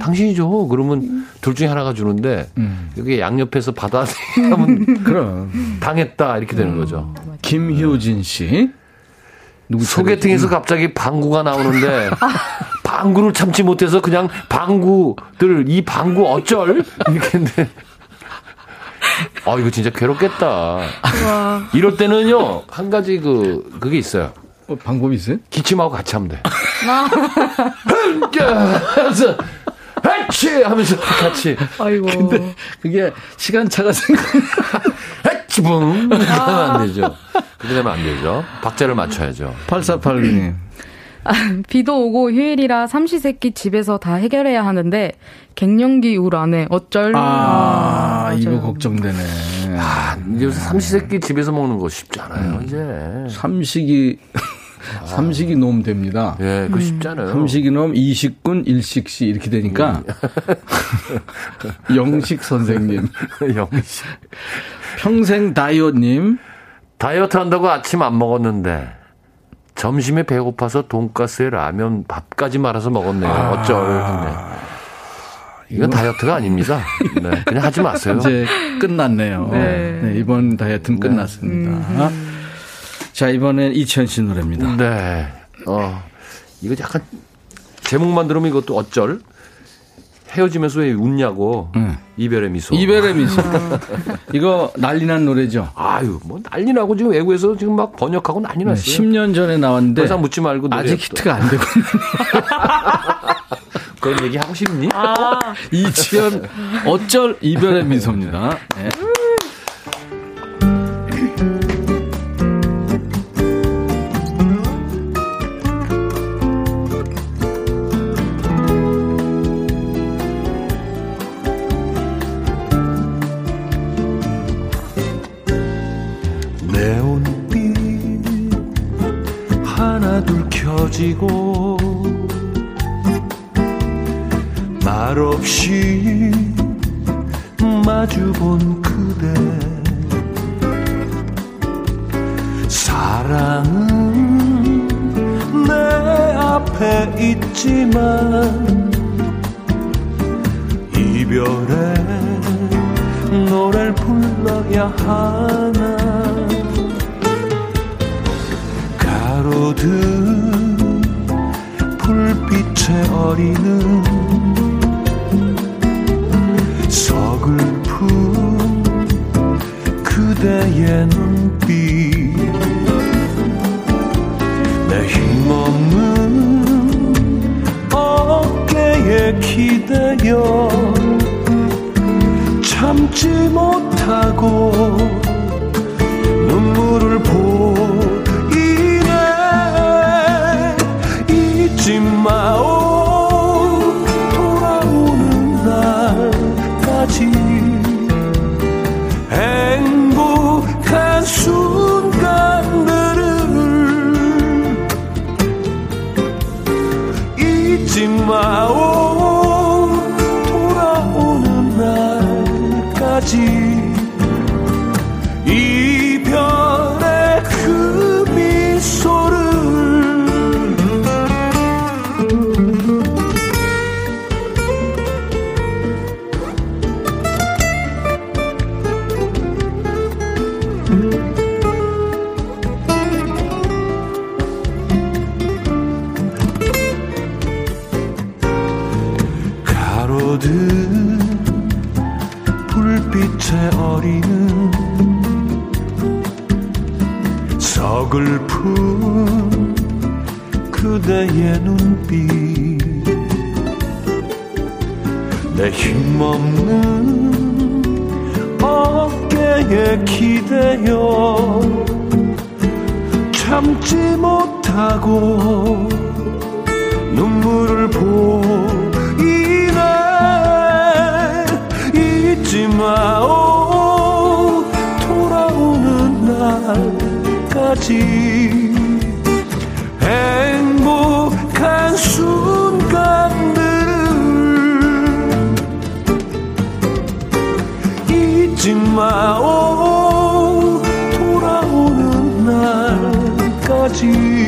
당신이 줘. 그러면 둘 중에 하나가 주는데 음. 여기 양옆에서 받아 하면 그럼. 당했다 이렇게 되는 거죠. 김효진 씨. 누구 소개팅에서 갑자기 방구가 나오는데 방구를 참지 못해서 그냥 방구들 이 방구 어쩔 이렇게 했는데 아 이거 진짜 괴롭겠다. 이럴 때는요 한 가지 그 그게 있어요. 어, 방법이 있어요? 기침하고 같이 하면 돼. 하면서 해치 하면서 같이 아이고. 그게 시간 차가 생각. 해치붕 하면 안 되죠. 그렇게 되면 안 되죠. 박자를 맞춰야죠. 8489님. 비도 오고 휴일이라 삼시세끼 집에서 다 해결해야 하는데 갱년기 우울 안에 어쩔. 아, 맞아요. 이거 걱정되네. 아, 이제 요새 삼시세끼 집에서 먹는 거 쉽지 않아요, 이제. 삼식이, 삼식이 놈 됩니다. 예, 그거 쉽지 않아요. 삼식이 놈, 이식군, 일식씨 이렇게 되니까. 영식 선생님. 영시. 평생 다이어님. 다이어트 한다고 아침 안 먹었는데 점심에 배고파서 돈가스에 라면 밥까지 말아서 먹었네요. 어쩔 했네. 이건 다이어트가 아닙니다. 네, 그냥 하지 마세요. 이제 끝났네요. 네. 네, 이번 다이어트는 끝났습니다. 자, 이번엔 이천 씨 노래입니다. 네. 어, 이거 약간 제목만 들으면 이것도 어쩔? 헤어지면서 왜 웃냐고. 응. 이별의 미소. 이별의 미소. 이거 난리 난 노래죠. 아유, 뭐 난리 나고 지금 외국에서 지금 막 번역하고 난리 네, 났어요. 10년 전에 나왔는데 더 이상 묻지 말고 아직 또. 히트가 안 되고 그런 얘기 하고 싶니? 이치현 어쩔 이별의 미소입니다. 네. 지고 말없이 마주본 그대. 사랑은 내 앞에 있지만 이별의 노래를 불러야 하나 어리는 날까지 행복한 순간들을 잊지 마오 돌아오는 날까지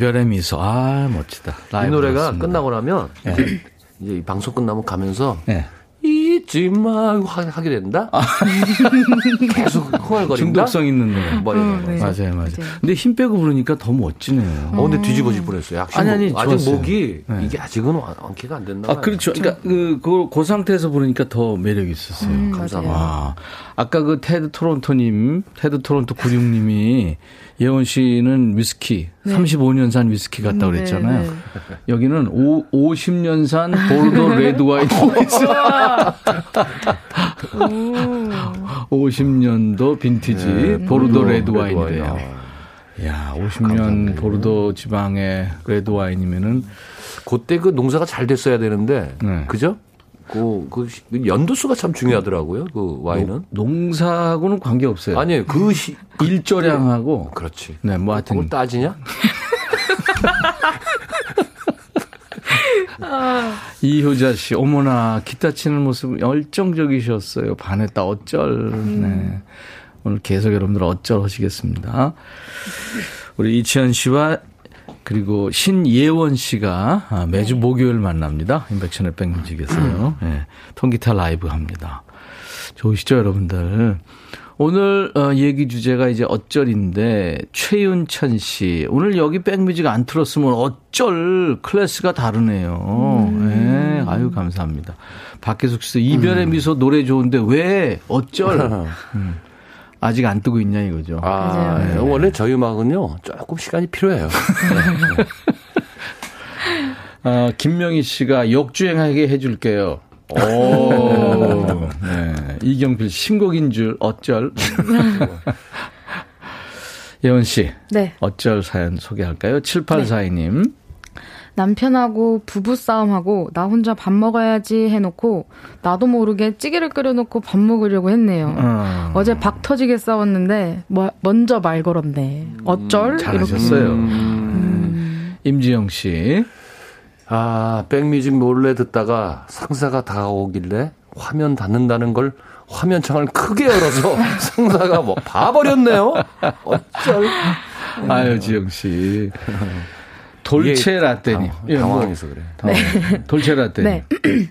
이별의 미소. 아 멋지다. 이 노래가 들었습니다. 끝나고 나면 네. 이제 이 방송 끝나면 가면서 네. 잊지 마 하- 하게 된다. 계속 흥얼거린다. 중독성 있는 노래. 뭐 이런 거. 네. 맞아요, 맞아요. 맞아요. 근데 힘 빼고 부르니까 더 멋지네요. 어, 근데 뒤집어질 뻔했어요. 아직, 아니, 아니, 목- 아직 좋았어요. 목이 네. 이게 아직은 완- 완쾌가 안 됐나 아, 봐요. 그렇죠. 그러니까 그, 그, 그 상태에서 부르니까 더 매력 있었어요. 음, 감사합니다. 와, 아까 그 테드 토론토님, 테드 토론토 96님이 예원 씨는 위스키, 35년산 위스키 같다고 음, 그랬잖아요. 네, 네. 여기는 오, 50년산 보르도 레드 와인 있어요. 50년도 빈티지 네, 보르도 보르도 레드 레드 와인이래요. 와인. 야, 50년 감사합니다. 보르도 지방의 레드 와인이면은 그때 그 농사가 잘 됐어야 되는데, 네. 그죠? 그, 그 시- 그 연도수가 참 중요하더라고요. 그 와인은. 농사하고는 관계 없어요. 아니, 그 시, 일조량하고 그렇지. 네, 뭐 하여튼 그걸 따지냐? 이효자 씨, 어머나 기타 치는 모습 열정적이셨어요. 반했다 어쩔. 네. 오늘 계속 여러분들 어쩔 하시겠습니다. 우리 이치현 씨와 그리고 신예원 씨가 아, 매주 목요일 만납니다. 인백션의 백뮤직에서요. 네. 통기타 라이브 합니다. 좋으시죠, 여러분들? 오늘 어, 얘기 주제가 이제 어쩔인데 최윤천 씨 오늘 여기 백뮤직 안 틀었으면 어쩔 클래스가 다르네요. 네, 아유 감사합니다. 박혜숙 씨 이별의 미소 노래 좋은데 왜 어쩔? 음, 아직 안 뜨고 있냐 이거죠. 아, 네. 원래 저희 음악은요, 조금 시간이 필요해요. 어, 김명희 씨가 역주행하게 해줄게요. 오, 네. 이경필 신곡인 줄 어쩔. 예원 씨. 네. 어쩔 사연 소개할까요? 7842님. 남편하고 부부 싸움하고 나 혼자 밥 먹어야지 해놓고 나도 모르게 찌개를 끓여놓고 밥 먹으려고 했네요. 어. 어제 박 터지게 싸웠는데 뭐, 먼저 말 걸었네. 어쩔? 잘하셨어요. 음. 임지영 씨. 아, 백뮤직 몰래 듣다가 상사가 다가오길래 화면 닫는다는 걸 화면창을 크게 열어서 상사가 뭐 봐버렸네요. 어쩔. 아유, 지영 씨. 돌체 라떼님. 당- 예, 뭐, 당황해서 그래. 당황. 돌체 라떼님. 네.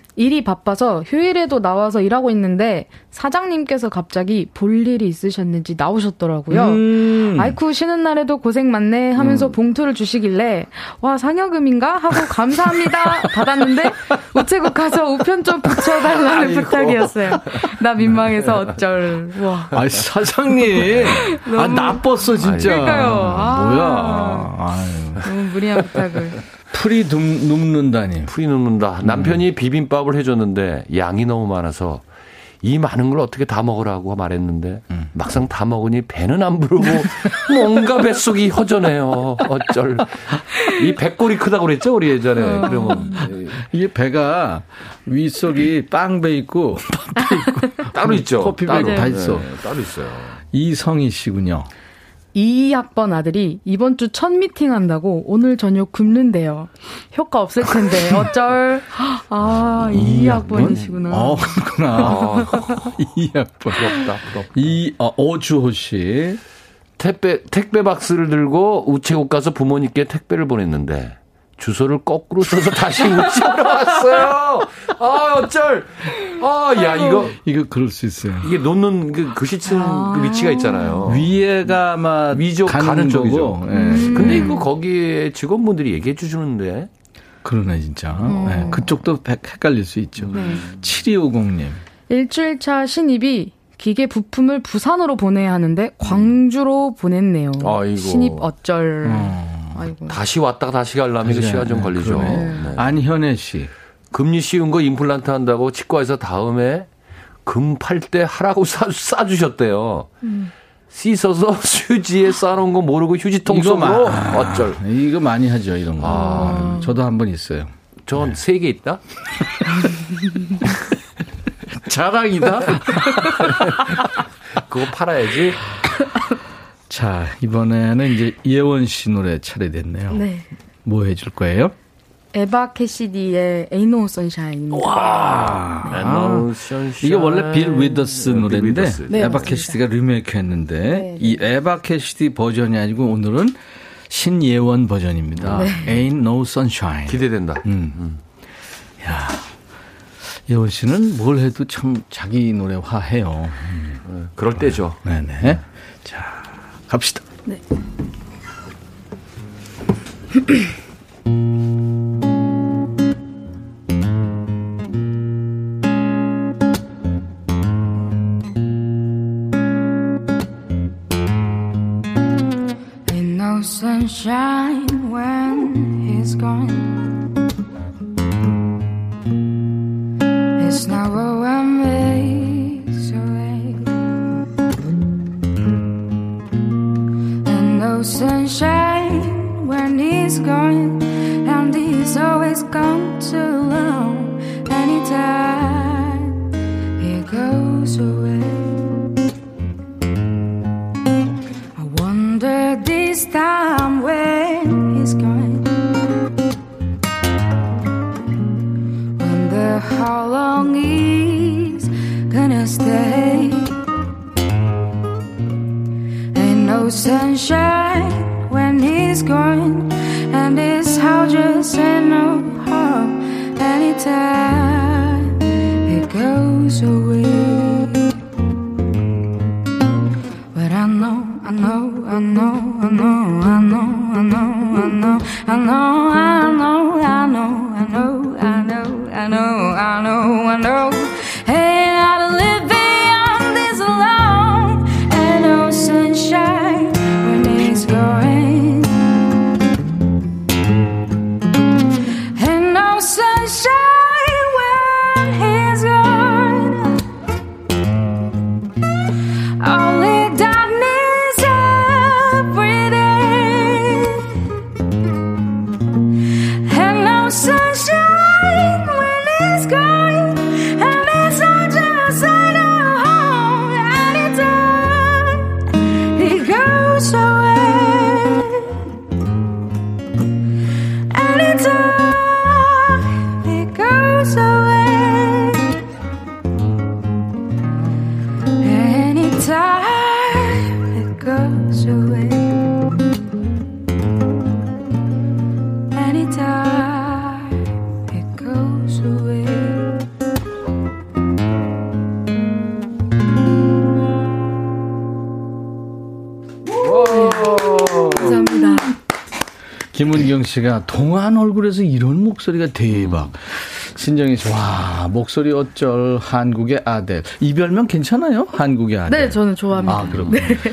일이 바빠서 휴일에도 나와서 일하고 있는데 사장님께서 갑자기 볼 일이 있으셨는지 나오셨더라고요. 음. 아이쿠 쉬는 날에도 고생 많네 하면서 봉투를 주시길래 와 상여금인가 하고 감사합니다 받았는데 우체국 가서 우편 좀 붙여달라는 부탁이었어요. 나 민망해서 어쩔. 와. 아 사장님. 아, 나빴어, 진짜. 그러니까요. 아. 뭐야. 아유. 너무 무리한 부탁을. 풀이 눕, 눕는다니. 풀이 눕는다. 남편이 비빔밥을 해줬는데 양이 너무 많아서 이 많은 걸 어떻게 다 먹으라고 말했는데 막상 다 먹으니 배는 안 부르고 뭔가 뱃속이 허전해요. 어쩔. 이 배꼴이 크다고 그랬죠 우리 예전에. 그러면 이게 배가 윗속이 빵배 있고 따로 있죠. 커피배 따로. 다 있어. 네, 따로 있어요. 이성희 씨군요. 2학번 아들이 이번 주 첫 미팅 한다고 오늘 저녁 굶는데요. 효과 없을 텐데 어쩔. 아, 2학번이시구나. 어, 그렇구나. 2학번. 부럽다, 부럽다. 이, 어, 오주호 씨. 택배, 택배 박스를 들고 우체국 가서 부모님께 택배를 보냈는데 주소를 거꾸로 써서 다시 우체국으로 왔어요. 아, 어쩔. 아, 야, 이거, 이거 그럴 수 있어요. 이게 놓는 그 글씨층 그 위치가 있잖아요. 위에가 아마 위쪽 가는, 가는. 쪽이죠. 예. 근데 이거 거기에 직원분들이 얘기해 주시는데 그러네, 진짜. 예, 그쪽도 헷- 헷갈릴 수 있죠. 네. 7250님. 일주일차 신입이 기계 부품을 부산으로 보내야 하는데 광주로 보냈네요. 아이고. 신입 어쩔. 어. 아이고. 다시 왔다가 다시 가려면 이거 시간 좀 걸리죠. 네. 안현애 씨. 금리 씌운 거 임플란트 한다고 치과에서 다음에 금 팔 때 하라고 사, 싸주셨대요. 씻어서 휴지에 싸놓은 거 모르고 휴지통 속으로 마- 어쩔. 이거 많이 하죠, 이런 거. 아. 저도 한 번 있어요. 전 세개 있다? 자랑이다? 그거 팔아야지. 자, 이번에는 이제 예원 씨 노래 차례됐네요. 네. 뭐 해줄 거예요? 에바 캐시디의 Ain't No Sunshine입니다. 아, 이게 원래 빌 위더스 노래인데. 네, 에바 맞습니다. 캐시디가 리메이크 했는데 네, 이 에바 캐시디 버전이 아니고 오늘은 신예원 버전입니다. 네. Ain't No Sunshine. 기대된다. 음. 야, 예원 씨는 뭘 해도 참 자기 노래화해요. 그럴 때죠. 네네. 자, 갑시다. Ain't 씨가 동안 얼굴에서 이런 목소리가 대박. 신정희 씨, 와, 목소리 어쩔, 한국의 아들. 이별명 괜찮아요? 한국의 아들. 네, 저는 좋아합니다. 아, 그럼.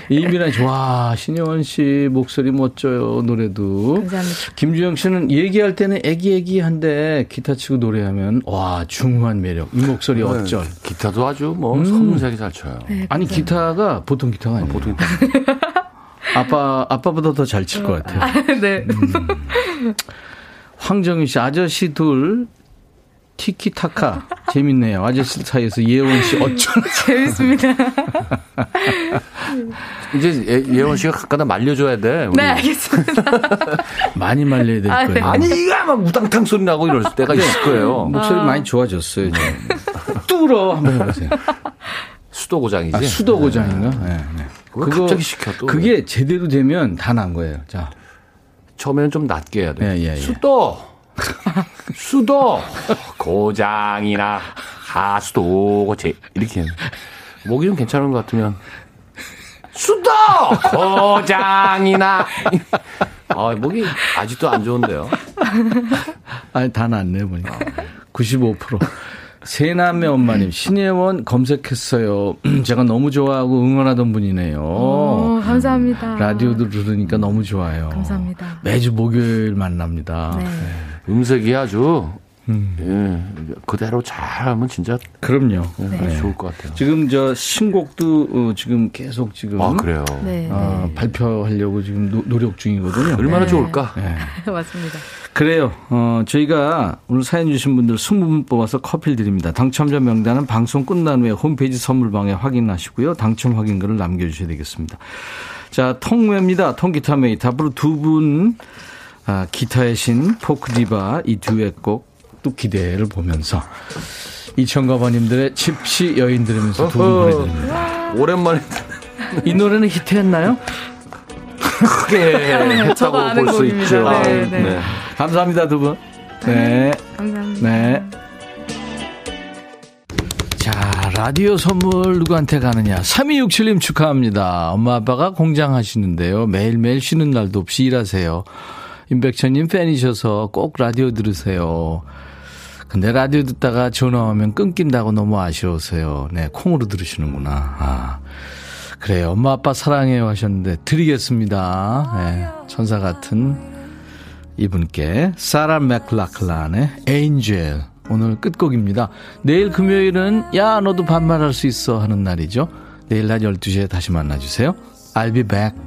이민아 씨, 와, 신혜원 씨 목소리 멋져요, 노래도. 감사합니다. 김주영 씨는 얘기할 때는 애기애기한데 기타 치고 노래하면, 와, 중후한 매력. 이 목소리 어쩔. 기타도 아주 뭐 음. 섬세하게 잘 쳐요. 네, 아니, 기타가 보통 기타가 아니에요. 보통 아빠, 아빠보다 더 잘 칠 것 같아요. 네. 황정희 씨, 아저씨 둘, 티키타카. 재밌네요. 아저씨 사이에서 예원 씨 어쩔. 재밌습니다. 이제 예, 예원 씨가 가끔다 말려줘야 돼. 우리. 네, 알겠습니다. 많이 말려야 될 아, 거예요. 네. 아니가 막 우당탕 소리 나고 이럴 때가 있을 거예요. 목소리 많이 좋아졌어요. 이제. 뚫어 한번 해보세요. 수도 고장이지. 아, 수도 고장인가? 네, 네. 그걸 갑자기 시켜 또. 그게 제대로 되면 다 난 거예요. 자, 처음에는 좀 낮게 해야 돼. 예, 예, 예. 수도 수도 고장이나 하수도 고체 이렇게 목이 좀 괜찮은 것 같으면 수도 고장이나 아 목이 아직도 안 좋은데요. 아니 다 났네 보니까 95%. 세남매 엄마님 신예원 검색했어요. 제가 너무 좋아하고 응원하던 분이네요. 오, 감사합니다. 라디오도 들으니까 너무 좋아요. 감사합니다. 매주 목요일 만납니다. 네. 음색이 아주 음. 예, 그대로 잘하면 진짜 그럼요. 네, 좋을 것 같아요. 지금 저 신곡도 어, 지금 계속 지금 아 그래요. 네, 어, 발표하려고 지금 노, 노력 중이거든요. 얼마나 네. 좋을까? 네. 맞습니다. 그래요. 어, 저희가 오늘 사연 주신 분들 20분 뽑아서 커피를 드립니다. 당첨자 명단은 방송 끝난 후에 홈페이지 선물방에 확인하시고요. 당첨 확인글을 남겨주셔야 되겠습니다. 자, 통매입니다. 통기타 mate. 앞으로 두 분, 아, 기타의 신, 포크디바, 이 듀엣곡 또 기대를 보면서 이치현과 벗님들의 집시 여인 들으면서 두분 어허. 보내드립니다. 오랜만에 이 노래는 히트했나요? 크게 했다고 볼 수. 있죠. 네, 네. 감사합니다, 두 분. 네. 감사합니다. 네. 자, 라디오 선물 누구한테 가느냐. 3267님 축하합니다. 엄마 아빠가 공장 하시는데요. 매일매일 쉬는 날도 없이 일하세요. 임백천님 팬이셔서 꼭 라디오 들으세요. 근데 라디오 듣다가 전화 오면 끊긴다고 너무 아쉬워서요. 네, 콩으로 들으시는구나. 아. 그래요. 엄마 아빠 사랑해요 하셨는데 드리겠습니다. 네, 천사 같은 이분께 사라 맥락클란의 에인젤 오늘 끝곡입니다. 내일 금요일은 야 너도 반말할 수 있어 하는 날이죠. 내일 낮 12시에 다시 만나주세요. I'll be back.